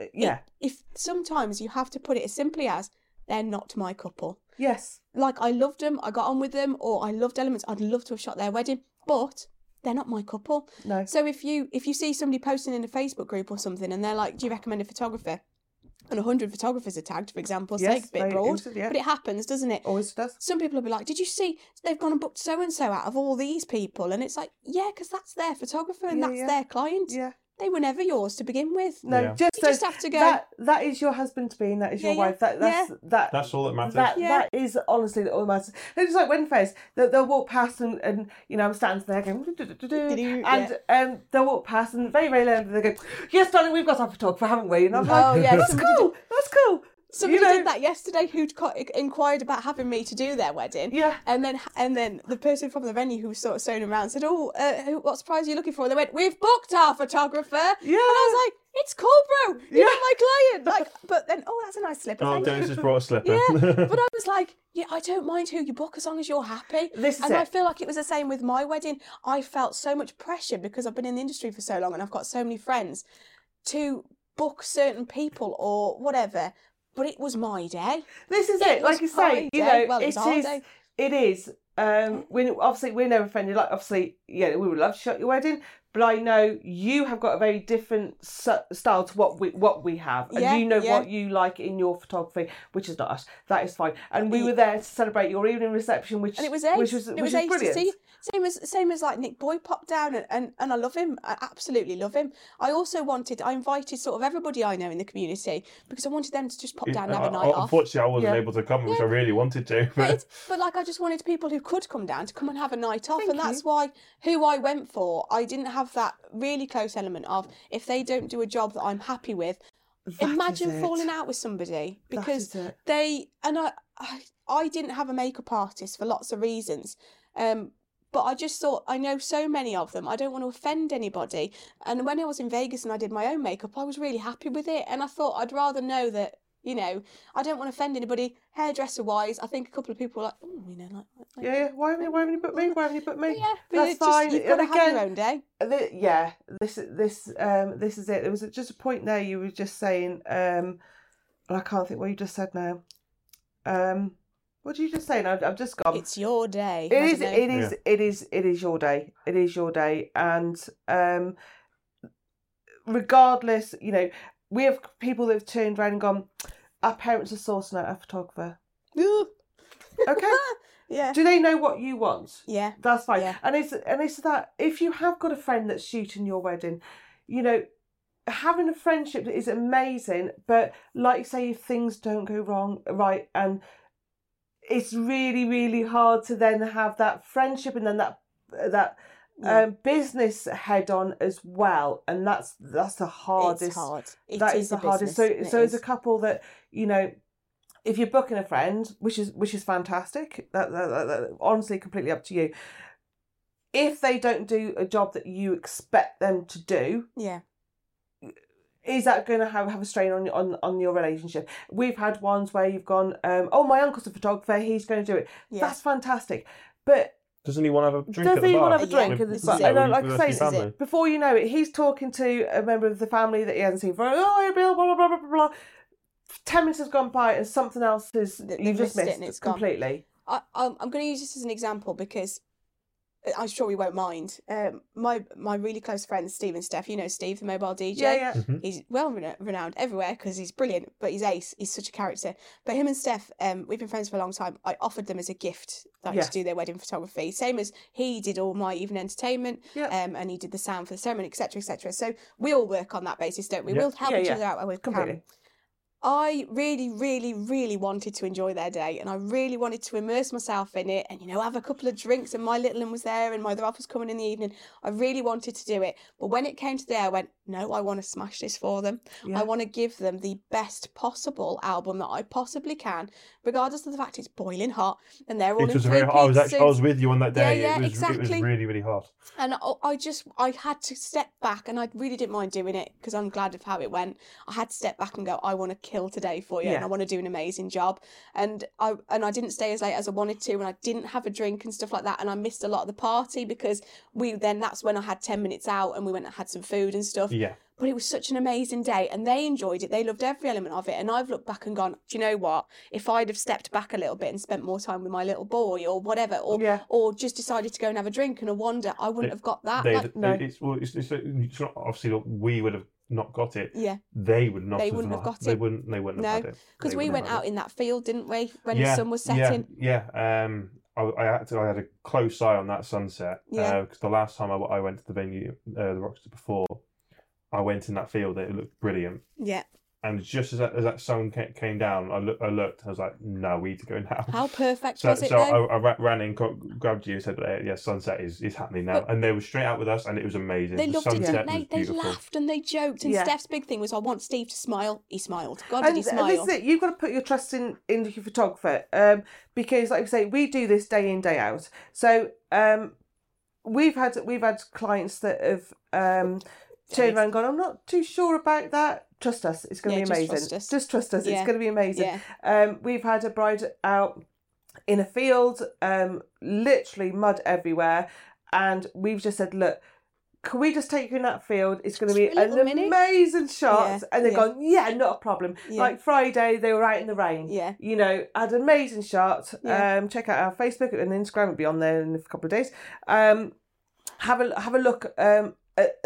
Uh, Yeah. If sometimes you have to put it as simply as they're not my couple. Yes. Like I loved them, I got on with them, or I loved Elements. I'd love to have shot their wedding, but they're not my couple. No. So if you if you see somebody posting in a Facebook group or something, and they're like, "Do you recommend a photographer?" and hundred photographers are tagged, for example, Yes, a bit broad, yeah. but it happens, doesn't it? Always does. Some people will be like, "Did you see they've gone and booked so and so out of all these people?" And it's like, "Yeah, because that's their photographer and Yeah, that's yeah. their client. Yeah. They were never yours to begin with." No, Yeah. just, You so just have to go. That that is your husband to be, and that is your yeah, wife. That that's that. That's all that matters. That Yeah. that is honestly all that matters. It's like wedding fairs. They'll, they'll walk past and, and you know I'm standing there going Do-do, and um they'll walk past and very very loud they go yes darling we've got our photographer haven't we and I'm like Oh, yeah, that's cool that's cool Somebody you know, did that yesterday who'd co- inquired about having me to do their wedding. yeah And then, and then the person from the venue who was sort of showing around said, "Oh, uh, what surprise are you looking for?" And they went, "We've booked our photographer." yeah And I was like, "It's cool, bro. You're Yeah. my client." Like, but then, oh, that's a nice slipper. oh, thank Dennis has brought a slipper. Yeah, but I was like, yeah, I don't mind who you book as long as you're happy. this is And it I feel like it was the same with my wedding. I felt so much pressure because I've been in the industry for so long and I've got so many friends to book certain people or whatever. But it was my day. this is it it like you say you know Well, it it is day. it is um we obviously we're never offended like obviously yeah we would love to shut your wedding but I know you have got a very different style to what we what we have, and Yeah, you know yeah. what you like in your photography, which is not us. That is fine. And we were there to celebrate your evening reception, which And it was ace. which was it which was was ace brilliant. to see. Same as same as like Nick Boy popped down and, and, and I love him. I absolutely love him. I also wanted I invited sort of everybody I know in the community because I wanted them to just pop down and have a Uh, night off. Unfortunately, I wasn't Yeah. able to come, which Yeah. I really wanted to. But, But but like I just wanted people who could come down to come and have a night off, Thank and that's why who I went for. I didn't have that really close element of if they don't do a job that I'm happy with. That imagine falling out with somebody because they and I, I I didn't have a makeup artist for lots of reasons. Um, but I just thought I know so many of them. I don't want to offend anybody. And when I was in Vegas and I did my own makeup, I was really happy with it. And I thought I'd rather know that you know I don't want to offend anybody. Hairdresser wise, I think a couple of people were like, oh, you know, like, like Yeah, yeah. Why haven't you, why haven't you put me? Why haven't you put me? yeah, but That's it's just, fine. You've got to And have your again- own day. Th- yeah, this this um this is it. There was just a point there you were just saying um, and I can't think what you just said now. Um, what did you just say? Now I've just gone. It's your day. It I is. don't know. It is. It is. It is your day. It is your day, and um, regardless, you know, we have people that have turned around and gone. Our parents are sourcing out a photographer. Okay, yeah. do they know what you want? Yeah. That's fine. Yeah. And it's and it's that if you have got a friend that's shooting your wedding, you know, having a friendship is amazing. But like you say, if things don't go wrong, right, and it's really really hard to then have that friendship and then that that Yeah. um, business head on as well, and that's that's the hardest. It's hard. It That is is the hardest. business, So so as a couple that you know, if you're booking a friend, which is which is fantastic, that, that, that, that honestly completely up to you. If they don't do a job that you expect them to do, yeah. is that going to have, have a strain on your on, on your relationship? We've had ones where you've gone, um, oh, my uncle's a photographer, he's going to do it. Yeah. That's fantastic. But doesn't he want to have a drink Does at the he bar? want to have a Yeah, drink at this the is bar? And like with I say, rest of your family? before you know it, he's talking to a member of the family that he hasn't seen for oh, blah blah blah blah blah blah. Ten minutes has gone by and something else is you've they've just missed missed it's gone. completely. I, I'm, I'm going to use this as an example because I'm sure we won't mind. Um, my my really close friend Steve and Steph, you know Steve, the mobile DJ. Yeah, yeah. Mhm. He's well renowned everywhere because he's brilliant, but he's ace. He's such a character. But him and Steph, um, we've been friends for a long time. I offered them as a gift, like Yeah. to do their wedding photography. Same as he did all my evening entertainment, Yeah. um, and he did the sound for the ceremony, etc., etc. So we all work on that basis, don't we? Yeah. We'll help Yeah, each yeah. other out. where we can. I really, really, really wanted to enjoy their day and I really wanted to immerse myself in it and, you know, have a couple of drinks. And my little one was there and my other half was coming in the evening. I really wanted to do it. But when it came to there, I went, no, I want to smash this for them. Yeah. I want to give them the best possible album that I possibly can, regardless of the fact it's boiling hot and they're all It in was very. I was actually. I was with you on that day. yeah, it was. It was really, really hot. And I, I just, I had to step back, and I really didn't mind doing it because I'm glad of how it went. I had to step back and go, I want to kill today for you, and I want to do an amazing job. And I, and I didn't stay as late as I wanted to, and I didn't have a drink and stuff like that, and I missed a lot of the party because we then that's when I had ten minutes out, and we went and had some food and stuff. Yeah. But it was such an amazing day, and they enjoyed it. They loved every element of it. And I've looked back and gone, do you know what? If I'd have stepped back a little bit and spent more time with my little boy, or whatever, or Yeah. or just decided to go and have a drink and a wander, I wouldn't have got that. They, Like, no. It's, well, it's, it's, it's not obviously we would have not got it. yeah, They would not. They have wouldn't have got They it. wouldn't. They wouldn't have No, had it. because we went out it. in that field, didn't we? When yeah, the sun was setting. Yeah, yeah. Um, I, I had to, I had a close eye on that sunset. Yeah. Because the last time I, I went to the venue, uh, the Rochester before, I went in that field. It looked brilliant. Yeah. And just as that, as that sun came down, I, look, I looked. I was like, "No, we need to go now." How perfect So, was it so I, though? I ra- ran in, got, grabbed you, and said, "Uh, "Yeah, sunset is, is happening now." But- and they were straight out with us, and it was amazing. They the loved it, sunset didn't they? They beautiful. laughed and they joked. And Yeah. Steph's big thing was, I want Steve to smile. He smiled. God, and did he and this is it. You've got to put your trust in in your photographer, um, because like I say, we do this day in day out. So um, we've had we've had clients that have um, around and gone, I'm not too sure about that. Trust us, it's going to Yeah, be just amazing. trust us. Just trust us, Yeah. it's going to be amazing. Yeah. Um, we've had a bride out in a field, um, literally mud everywhere, and we've just said, look. Can we just take you in that field? It's going to be an minute. amazing shot. Yeah, And they've yeah. gone, yeah, not a problem. Yeah. Like Friday, they were out in the rain. Yeah. You know, had an amazing shot. Um, check out our Facebook and Instagram. It'll be on there in a couple of days. Um, have a have a look um at,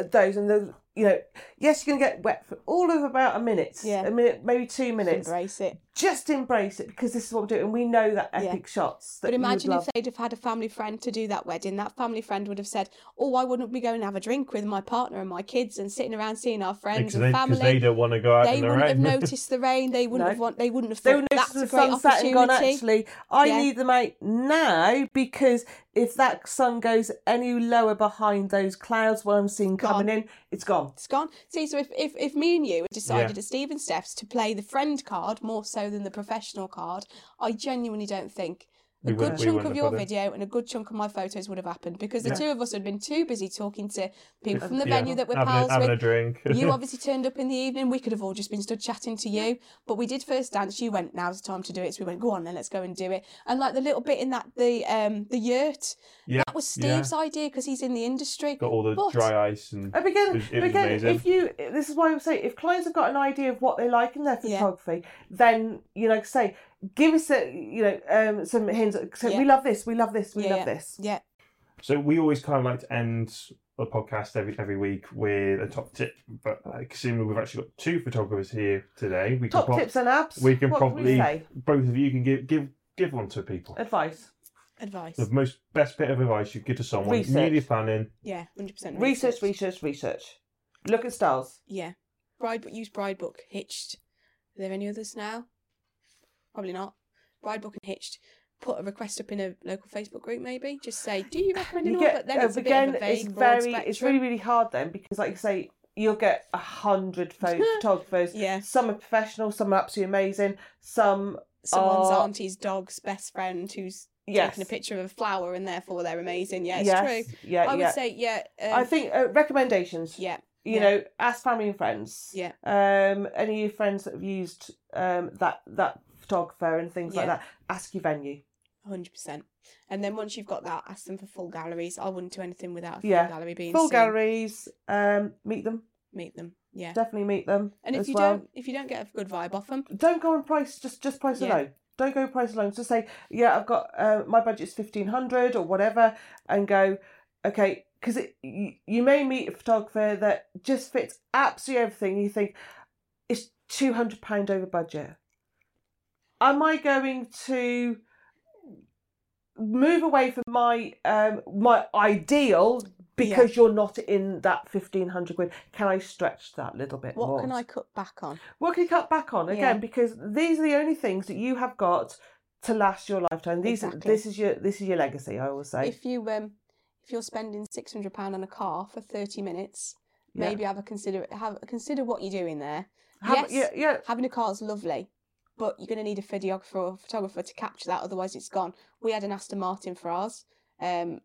at those and the you know, yes, you're gonna get wet for all of about a minute, Yeah. a minute, maybe two minutes. Embrace it. Just embrace it because this is what we're doing. And we know that Yeah. epic shots. That But imagine if they'd have had a family friend to do that wedding. That family friend would have said, "Oh, why wouldn't we go and have a drink with my partner and my kids and sitting around seeing our friends and they, family?" 'cause they don't want to go out They in the wouldn't have rain. noticed the rain. They wouldn't No. have want. They wouldn't have they thought would notice that's the a great sunset and gone, opportunity. actually, I Yeah. need them out now because if that sun goes any lower behind those clouds, what I'm seeing coming in, it's gone. It's gone. See, so if, if, if me and you decided Yeah. at Steve and Steph's to play the friend card more so than the professional card, I genuinely don't think a We good wouldn't- chunk of your video and a good chunk of my photos would have happened because the Yeah. two of us had been too busy talking to people from the Yeah. venue that we're having, a, pals having with. a drink. you obviously turned up in the evening. We could have all just been stood chatting to you, but we did first dance. You went, "Now's the time to do it." So we went, "Go on, then let's go and do it." And like the little bit in that the um the yurt, yeah, that was yeah. Steve's idea because he's in the industry. got all the But- dry ice and And again, It was- it was again, amazing. if you, this is why I'm saying, if clients have got an idea of what they like in their Yeah. photography, then you know, say, give us a, you know, um, some hints. Say, Yeah. we love this, we love this, we Yeah, love this. Yeah, So we always kind of like to end the podcast every every week with a top tip. But uh, considering we've actually got two photographers here today, we Top can prob- tips and apps. we can what probably we say? both of you can give give give one to people. Advice, advice. The most best bit of advice you give to someone Research. newly planning. Yeah, hundred percent. research, research, research. Look at styles. Yeah, Bride use Bridebook Hitched. Are there any others now? Probably not. Bridebook and Hitched. Put a request up in a local Facebook group, maybe. Just say, "Do you recommend You anyone?" get But then uh, it's again, of a vague, it's very, it's really, really hard then because, like you say, you'll get a hundred photographers. Yeah, Some are professional, some are absolutely amazing. Some, someone's are- auntie's dog's best friend who's yes, taking a picture of a flower, and therefore they're amazing. Yeah, it's yes, true. yeah, I would yeah. say, yeah. Um, I think uh, recommendations. yeah, you yeah. know, ask family and friends. Yeah. Um, any of your friends that have used um that that photographer and things like that. Ask your venue. hundred percent. And then once you've got that, ask them for full galleries. I wouldn't do anything without a full Yeah. gallery being Full galleries. Um, meet them. Meet them. Yeah. Definitely meet them. And if you well. don't, if you don't get a good vibe off them, don't go on price. Just just price Yeah. alone. don't go price alone. Just say, yeah, I've got uh, my budget's fifteen hundred or whatever, and go, okay, because you, you may meet a photographer that just fits absolutely everything. You think it's two hundred pound over budget. Am I going to move away from my um my ideal because you're not in that fifteen hundred quid? Can I stretch that little bit What more? can I cut back on? What can you cut back on again? Yeah. Because these are the only things that you have got to last your lifetime. These, Exactly. this is your, this is your legacy. I always say. If you um, if you're spending six hundred pound on a car for thirty minutes, Yeah. maybe have a consider have consider what you're doing there. Have- yes, yeah, yeah, having a car is lovely, but you're going to need a videographer or photographer to capture that, otherwise it's gone. We had an Aston Martin for ours, um,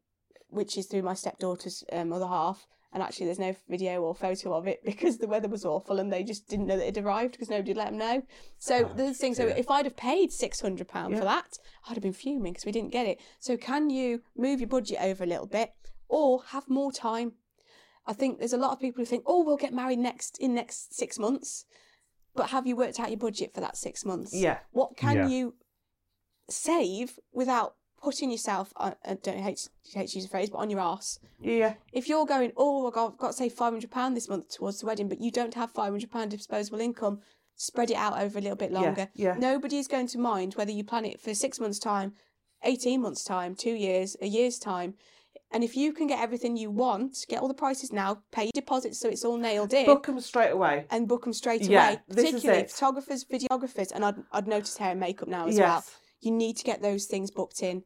which is through my stepdaughter's um, other half, and actually there's no video or photo of it because the weather was awful and they just didn't know that it arrived because nobody let them know. So Oh, the thing, so dear. if I'd have paid six hundred pound Yeah. for that, I'd have been fuming because we didn't get it. So can you move your budget over a little bit or have more time? I think there's a lot of people who think, oh, we'll get married next in next six months. But have you worked out your budget for that six months? yeah, What can Yeah. you save without putting yourself, on, I don't hate, hate to use the phrase, but on your arse? yeah, If you're going, oh, I've got, I've got to save £500 this month towards the wedding, but you don't have £500 disposable income, spread it out over a little bit longer. yeah. Nobody's going to mind whether you plan it for six months' time, 18 months' time, two years, a year's time. And if you can get everything you want, get all the prices now, pay your deposits so it's all nailed in, Book them straight away. and book them straight Yeah, away. Particularly photographers, videographers, and I'd, I'd notice hair and makeup now as well. Yes, You need to get those things booked in.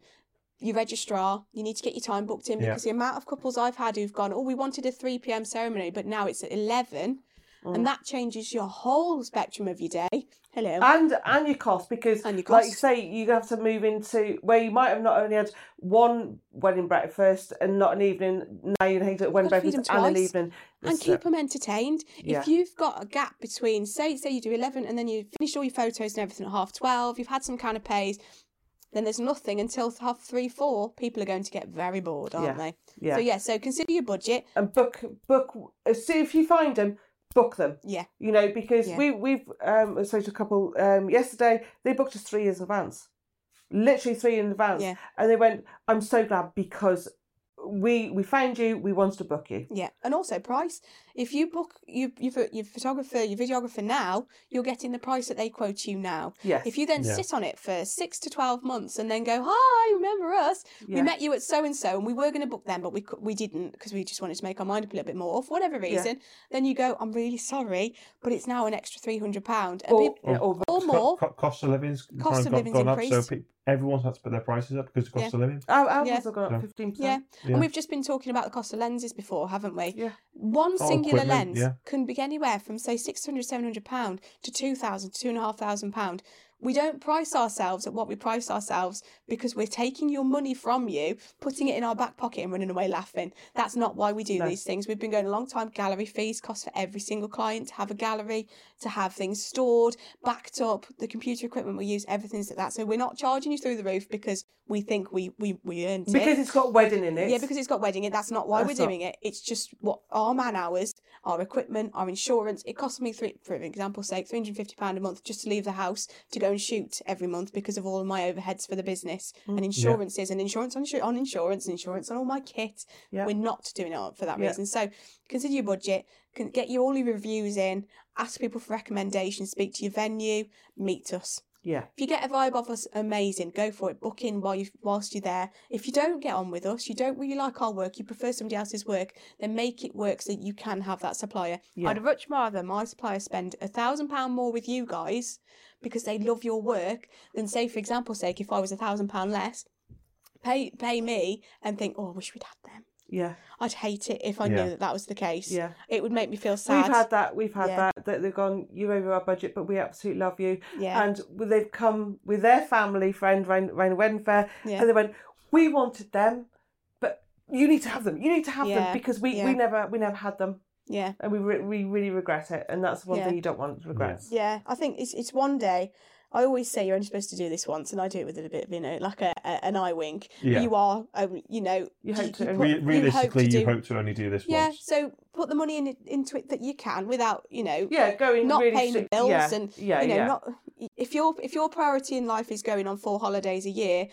Your registrar, you need to get your time booked in Yeah. because the amount of couples I've had who've gone, oh, we wanted a 3 pm ceremony, but now it's at 11, Mm. and that changes your whole spectrum of your day. Hello. and and your cost because, And your like you say, you have to move into where you might have not only had one wedding breakfast and not an evening. Now you need a wedding breakfast and an evening. and uh, keep them entertained. yeah. If you've got a gap between, say, say you do eleven, and then you finish all your photos and everything at half twelve, you've had some canapes, then there's nothing until half three, four. People are going to get very bored, aren't Yeah. they? yeah. So yeah, so consider your budget. and book book as soon if you find them book them Yeah, you know because Yeah. we we've um spoke to a couple um yesterday they booked us three years in advance literally three in advance Yeah. and they went i'm so glad because we we found you we wanted to book you yeah, and also price. If you book you your, your photographer, your videographer now, you're getting the price that they quote you now. yes If you then Yeah. sit on it for six to twelve months and then go, "Hi, remember us? yeah. We met you at so and so, and we were going to book them, but we we didn't because we just wanted to make our mind up a little bit more for whatever Yeah. reason." Then you go, "I'm really sorry, but it's now an extra three hundred pound." And or, peop- yeah, or, or more. Co- cost of living's Cost kind of of living's gone up, so increased. everyone's had to put their prices up because of cost Yeah. of living. our, ours Yeah. have gone up 15% Yeah. Yeah. And we've just been talking about the cost of lenses before, haven't we? Yeah. One Oh, singular equipment, lens yeah. can be anywhere from say 600 700 pound to 2000 to 2500 pound. We don't price ourselves at what we price ourselves because we're taking your money from you, putting it in our back pocket and running away laughing. That's not why we do No. these things. We've been going a long time. Gallery fees cost for every single client to have a gallery, to have things stored, backed up, the computer equipment we use, everything's like that. So we're not charging you through the roof because we think we we, we earned it. because it's got wedding in it Yeah, because it's got wedding in. It. That's not why That's we're not- doing it. It's just what our man hours, our equipment, our insurance. It costs me three, for example's sake, three hundred and fifty pound a month just to leave the house to go and shoot every month because of all of my overheads for the business Mm. and insurances and insurance on, on insurance and insurance on all my kit. Yeah. We're not doing it for that Yeah. reason. So consider your budget. Can get you all your reviews in. Ask people for recommendations. Speak to your venue. Meet us. yeah If you get a vibe off us, amazing. Go for it. Book in while you whilst you're there. If you don't get on with us, you don't really like our work, you prefer somebody else's work, then make it work so that you can have that supplier. Yeah. I'd much rather my supplier spend a thousand pound more with you guys because they love your work than say, for example's sake, if I was a thousand pound less, pay pay me and think, oh, I wish we'd had them. yeah I'd hate it if I Yeah. knew that that was the case. yeah It would make me feel sad. we've had that we've had Yeah. that that they've gone you're over our budget but we absolutely love you yeah. and they've come with their family friend round, round a wedding fair yeah. and they went we wanted them but you need to have them you need to have Yeah, them because we, yeah. we never we never had them yeah. and we re- we really regret it and that's one Yeah. thing you don't want to regret Yeah, I think it's it's one day. I always say you're only supposed to do this once, and I do it with a bit, of, you know, like a, a an eye wink. Yeah. You are, um, you know, You hope to- put- Re- you realistically, hope to you hope to only do this Yeah, once. Yeah, so put the money in into it that you can without, you know, yeah going not really paying the bills yeah, and yeah you know, yeah not if your if your priority in life is going on four holidays a year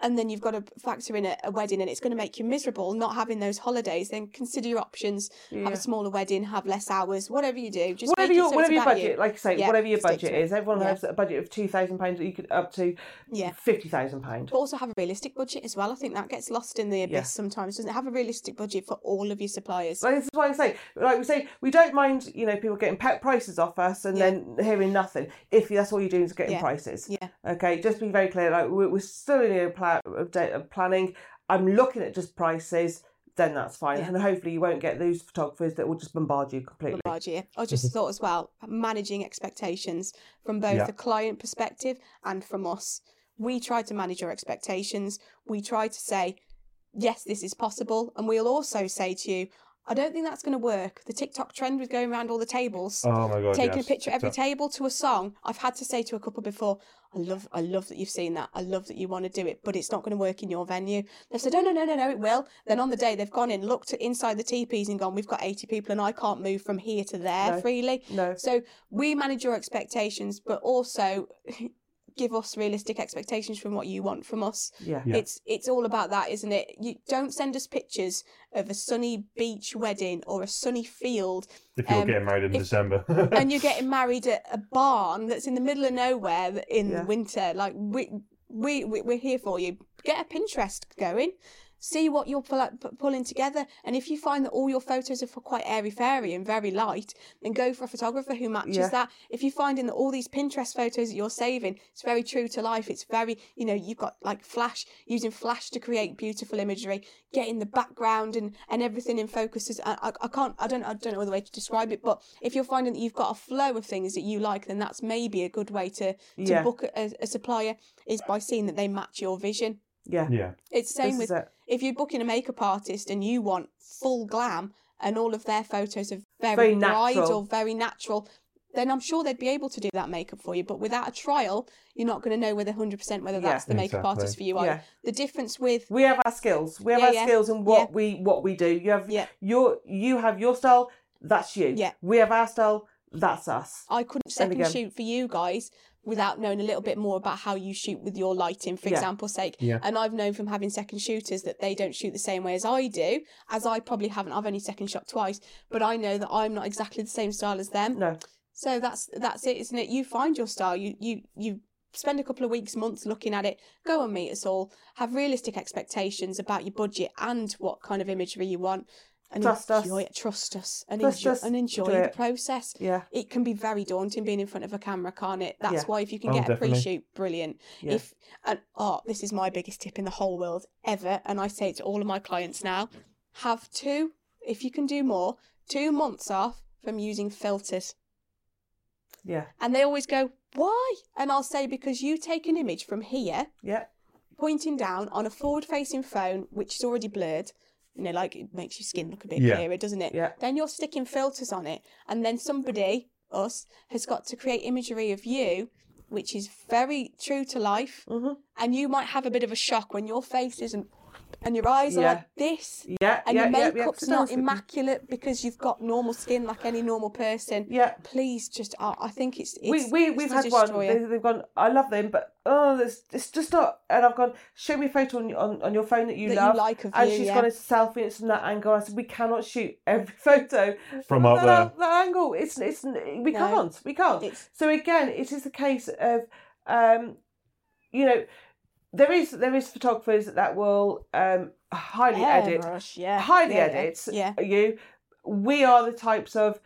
and then you've got to factor in a, a wedding and it's going to make you miserable not having those holidays then consider your options have a smaller wedding have less hours whatever you do just whatever your so whatever your budget, you. like I say, Yeah, whatever your budget is Everyone Yeah. has a budget of two thousand pounds that you could up to yeah fifty thousand pounds. but also have a realistic budget as well i think that gets lost in the abyss Yeah. sometimes doesn't it have a realistic budget for all of your suppliers Like, this is why I say, like we say, we don't mind, you know, people getting pe- prices off us and Yeah. then hearing nothing. If that's all you're doing is getting Yeah. prices. Yeah. Okay, just be very clear. Like we're, we're still in a pla- of uh, uh, planning. I'm looking at just prices. Then that's fine, Yeah. and hopefully you won't get those photographers that will just bombard you completely. large year. I just mm-hmm. thought as well, managing expectations from both Yeah. the client perspective and from us. We try to manage your expectations. We try to say, yes, this is possible. And we'll also say to you, I don't think that's going to work. The TikTok trend with going around all the tables. Oh god! Taking yes. a picture of every TikTok. table to a song. I've had to say to a couple before, I love I love that you've seen that. I love that you want to do it, but it's not going to work in your venue. They've said, Oh no, no, no, no, it will. Then on the day they've gone in, looked at inside the teepees and gone, We've got 80 people and I can't move from here to there No. freely. No, So we manage your expectations, but also give us realistic expectations from what you want from us. yeah, Yeah. It's it's all about that, isn't it? You don't send us pictures of a sunny beach wedding or a sunny field If you're um, getting married in if- December. and you're getting married at a barn that's in the middle of nowhere in Yeah. winter. Like we, we we we're here for you. Get a Pinterest going. See what you're pull, pu- pulling together, and if you find that all your photos are for quite airy fairy and very light, then go for a photographer who matches Yeah. that. If you're finding that all these Pinterest photos that you're saving, it's very true to life. It's very, you know, you've got like flash using flash to create beautiful imagery, getting the background and and everything in focus. Is, I, I, I can't, I don't, I don't know the way to describe it, but if you're finding that you've got a flow of things that you like, then that's maybe a good way to to Yeah. book a, a supplier is by seeing that they match your vision. Yeah. yeah. It's the same This with it. if you're booking a makeup artist and you want full glam and all of their photos are very, Very bright natural. or very natural, then I'm sure they'd be able to do that makeup for you. But without a trial, you're not going to know whether 100% whether Yeah. that's the makeup Exactly. artist for you. Either. Yeah. The difference with We have our skills. We have Yeah, our yeah. skills and what Yeah. we what we do. You have Yeah. your you have your style. That's you. Yeah. We have our style. That's us. I couldn't second again- shoot for you guys without knowing a little bit more about how you shoot with your lighting, for Yeah. example's sake. Yeah. And I've known from having second shooters that they don't shoot the same way as I do, as I probably haven't. I've only second shot twice, but I know that I'm not exactly the same style as them. No. So that's that's it, isn't it? You find your style. You you you spend a couple of weeks, months looking at it. Go and meet us all. Have realistic expectations about your budget and what kind of imagery you want. And Trust us. it. Trust us and Trust enjoy us. and enjoy the it. process Yeah. it can be very daunting being in front of a camera, can't it? That's Yeah. why if you can Oh, get a pre-shoot, brilliant. Yeah. If and oh, this is my biggest tip in the whole world ever, and I say it to all of my clients now: have two, if you can do more, two months off from using filters. Yeah. And they always go, why? And I'll say because you take an image from here, Yeah. pointing down on a forward-facing phone, which is already blurred. You know, like it makes your skin look a bit Yeah. clearer, doesn't it? Yeah. Then you're sticking filters on it, and then somebody, us, has got to create imagery of you, which is very true to life. Mhm. And you might have a bit of a shock when your face isn't, and your eyes are Yeah. like this, Yeah. and yeah, your yeah, yeah. makeup's not that's- immaculate because you've got normal skin like any normal person. Yeah. Please, just I I think it's, it's we we it's we've to had one. They, they've gone. I love them, but oh, it's, it's just not. And I've gone. Show me a photo on, your- on on your phone that you That you love. like of and you, she's yeah. got a selfie. It's from that angle. I said we cannot shoot every photo From up that, there. That angle. It's it's we No. can't. We can't. It's So again, it is a case of, um, you know, there is there is photographers that will um highly edit, airbrush, yeah, highly yeah, edit yeah. you. We are the types of,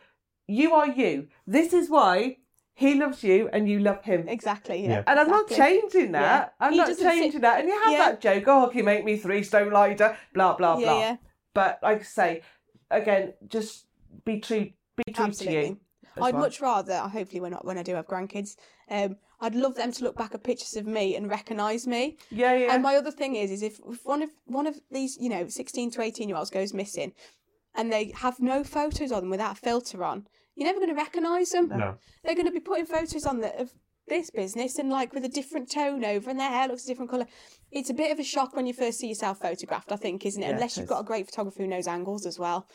you are you. This is why he loves you and you love him. Exactly. Yeah. Yeah. And I'm not changing that. I'm He not doesn't sit- changing that. And you have Yeah. that joke, oh, can you make me three stone lighter? Blah blah Yeah, blah. yeah. But like I say, again, just be true. Be true to you. I'd well. much rather, hopefully, when I, when I do have grandkids, um, I'd love them to look back at pictures of me and recognise me. Yeah, yeah. And my other thing is, is if, if one of one of these, you know, sixteen to eighteen year olds goes missing, and they have no photos on them without a filter on, you're never going to recognise them. No. They're going to be putting photos on that of this business and like with a different tone over, and their hair looks a different colour. It's a bit of a shock when you first see yourself photographed, I think, isn't it? Yeah, Unless it you've got a great photographer who knows angles as well.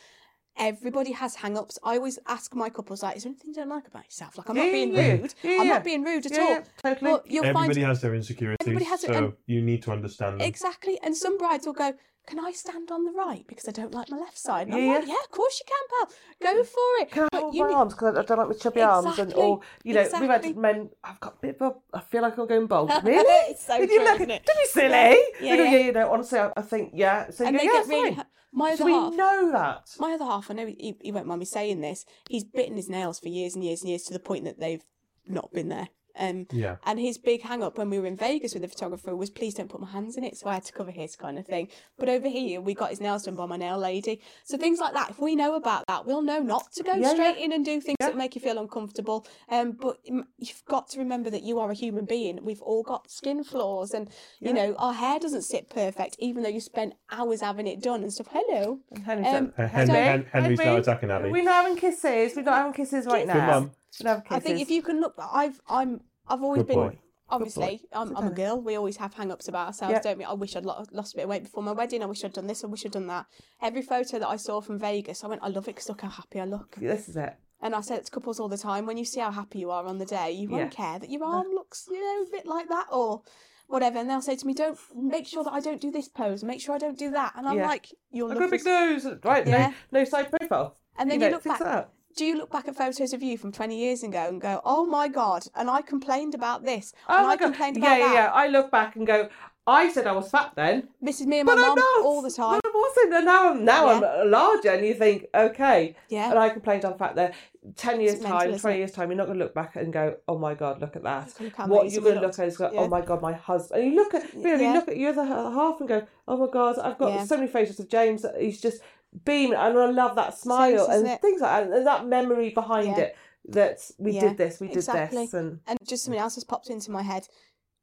Everybody has hang-ups. I always ask my couples, like, is there anything you don't like about yourself? Like, I'm not Yeah, being yeah, rude. yeah, I'm not being rude at Yeah, all. yeah, totally. But you'll Everybody find has their insecurities, Everybody has it, so and- you need to understand them. exactly. And some brides will go, "Can I stand on the right because I don't like my left side?" And I'm Yeah, like, "Yeah, of course you can, pal. Go for it." Can I But hold my arms because I don't like my chubby arms and Exactly, or you know we've had men. I've got a bit of a. I feel like I'm going bald. Really? It's so you true, look? isn't it? Don't be silly. Yeah, yeah, go, yeah. you know. Honestly, I, I think yeah. So and go, they yeah, get really. fine. ha- My other So we half. know that. My other half, I know he, he won't mind me saying this, he's bitten his nails for years and years and years to the point that they've not been there. Um, Yeah. and his big hang up when we were in Vegas with the photographer was please don't put my hands in it. So I had to cover his kind of thing. But over here, we got his nails done by my nail lady. So things like that, if we know about that, we'll know not to go Yeah, straight yeah. in and do things Yeah. that make you feel uncomfortable. Um, but you've got to remember that you are a human being. We've all got skin flaws and, you know, our hair doesn't sit perfect, even though you spent hours having it done and stuff. Hello. And Henry's Um, like, Uh, Hen- Henry's now attacking Abi. We're not having kisses. We're not having kisses right Good now. Mum. We're not having I think if you can look, I've I'm I've always Good been boy. obviously I'm, I'm a girl. We always have hang-ups about ourselves, Yeah. don't we? I wish I'd lo- lost a bit of weight before my wedding. I wish I'd done this. I wish I'd done that. Every photo that I saw from Vegas, I went, I love it because look how happy I look. this is it. And I say it to couples all the time. When you see how happy you are on the day, you won't care that your arm looks, you know, a bit like that or whatever. And they'll say to me, "Don't make sure that I don't do this pose. Make sure I don't do that." And I'm Yeah. like, "You're I've got a looking." big nose. Right. Yeah. No, no side profile. And then you you, know, look things back. That. Do you look back at photos of you from 20 years ago and go, "Oh my god!" And I complained about this. Oh and I god. complained about yeah, that. yeah. Yeah, I look back and go, I said I was fat then. This is me and my mum all the time. But I wasn't. And now I'm now I'm larger, and you think, okay. Yeah. And I complained I'm fat there. Ten years mental, time, twenty it? years time, you're not going to look back and go, oh my god, look at that. What you're going to look at is go, oh Yeah. oh my god, my husband. And you look at really Yeah. look at your other half and go, oh my god, I've got Yeah. so many photos of James. He's just beaming, and I love that smile isn't and things like that, and that memory behind Yeah. it. That we Yeah, did this, we did exactly. this, and And just something else has popped into my head.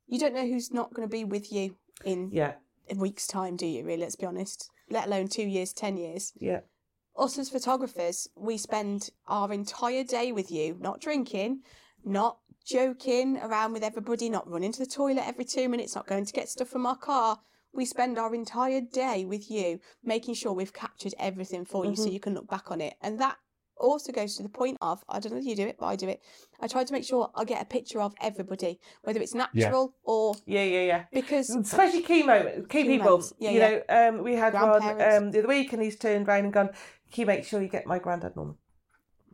You don't know who's not going to be with you in yeah, a week's time, do you? Really, let's be honest. Let alone two years, ten years. yeah, Us as photographers, we spend our entire day with you, not drinking, not joking around with everybody, not running to the toilet every two minutes, not going to get stuff from our car. We spend our entire day with you, making sure we've captured everything for you so Mm-hmm. you can look back on it. And that also goes to the point of I don't know if you do it, but I do it. I try to make sure I get a picture of everybody, whether it's natural or yeah, yeah, yeah. because especially key moments, key, Key people. moments, yeah, you yeah. know, um, we had one um, the other week, and he's turned round and gone. Can you make sure you get my granddad Norman?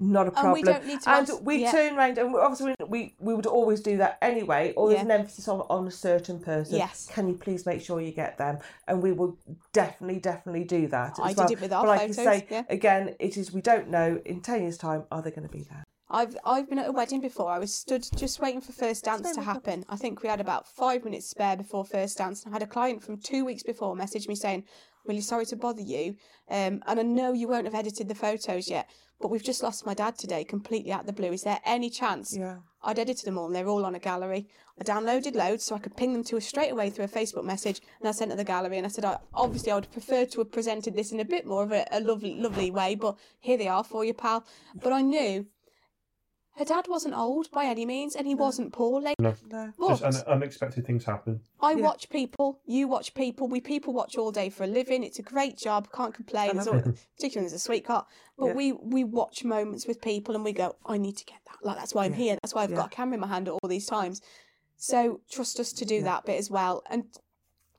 Not a And we problem. don't need to And ask- we yeah. turn round, and obviously we we would always do that anyway. Or there's Yeah. an emphasis on on a certain person. Yes. Can you please make sure you get them? And we will definitely, definitely do that. I did well. it with our but like you photos, say, yeah. again, it is we don't know. In ten years' time, are they going to be there? I've I've been at a wedding before. I was stood just waiting for first dance to happen. I think we had about five minutes spare before first dance. And I had a client from two weeks before message me saying, "Really sorry to bother you, um, and I know you won't have edited the photos yet, but we've just lost my dad today, completely out of the blue. Is there any chance?" Yeah. I'd edited them all, and they're all on a gallery. I downloaded loads so I could ping them to her straight away through a Facebook message, and I sent her the gallery. And I said, I, obviously, I would prefer to have presented this in a bit more of a, a lovely, lovely way, but here they are for you, pal. But I knew her dad wasn't old by any means, and he wasn't poorly. No, No. just But un- unexpected things happen. I Yeah. watch people, you watch people, we people watch all day for a living. It's a great job, can't complain. There's love all, particularly as a sweetheart. But Yeah. we we watch moments with people and we go, I need to get that. Like that's why I'm Yeah. here. That's why I've Yeah. got a camera in my hand at all these times. So trust us to do that bit as well. And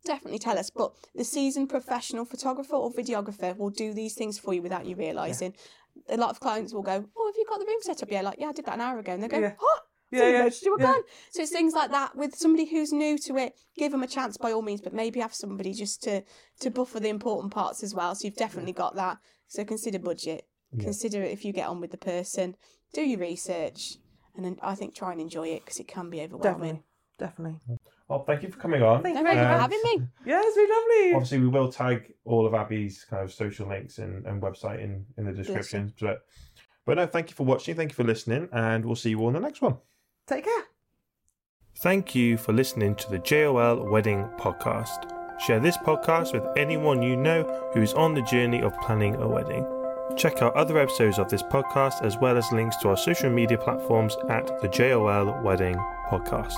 definitely tell us. But the seasoned professional photographer or videographer will do these things for you without you realising. A lot of clients will go, Oh, have you got the room set up? Yeah, like, yeah, I did that an hour ago. And they go, Yeah. Oh, Yeah, yeah, you were yeah. gone. So it's things like that with somebody who's new to it. Give them a chance by all means, but maybe have somebody just to to buffer the important parts as well. So you've definitely got that. So consider budget. Yeah. Consider it if you get on with the person. Do your research, and then I think try and enjoy it because it can be overwhelming. Definitely, definitely. Mm. Well, thank you for coming on. Thank you thank for Um, having me. Yeah, it's been lovely. Obviously, we will tag all of Abi's kind of social links and, and website in, in the description. But but no, thank you for watching. Thank you for listening, and we'll see you all in the next one. Take care. Thank you for listening to the JOL Wedding Podcast. Share this podcast with anyone you know who is on the journey of planning a wedding. Check out other episodes of this podcast as well as links to our social media platforms at the JOL Wedding Podcast.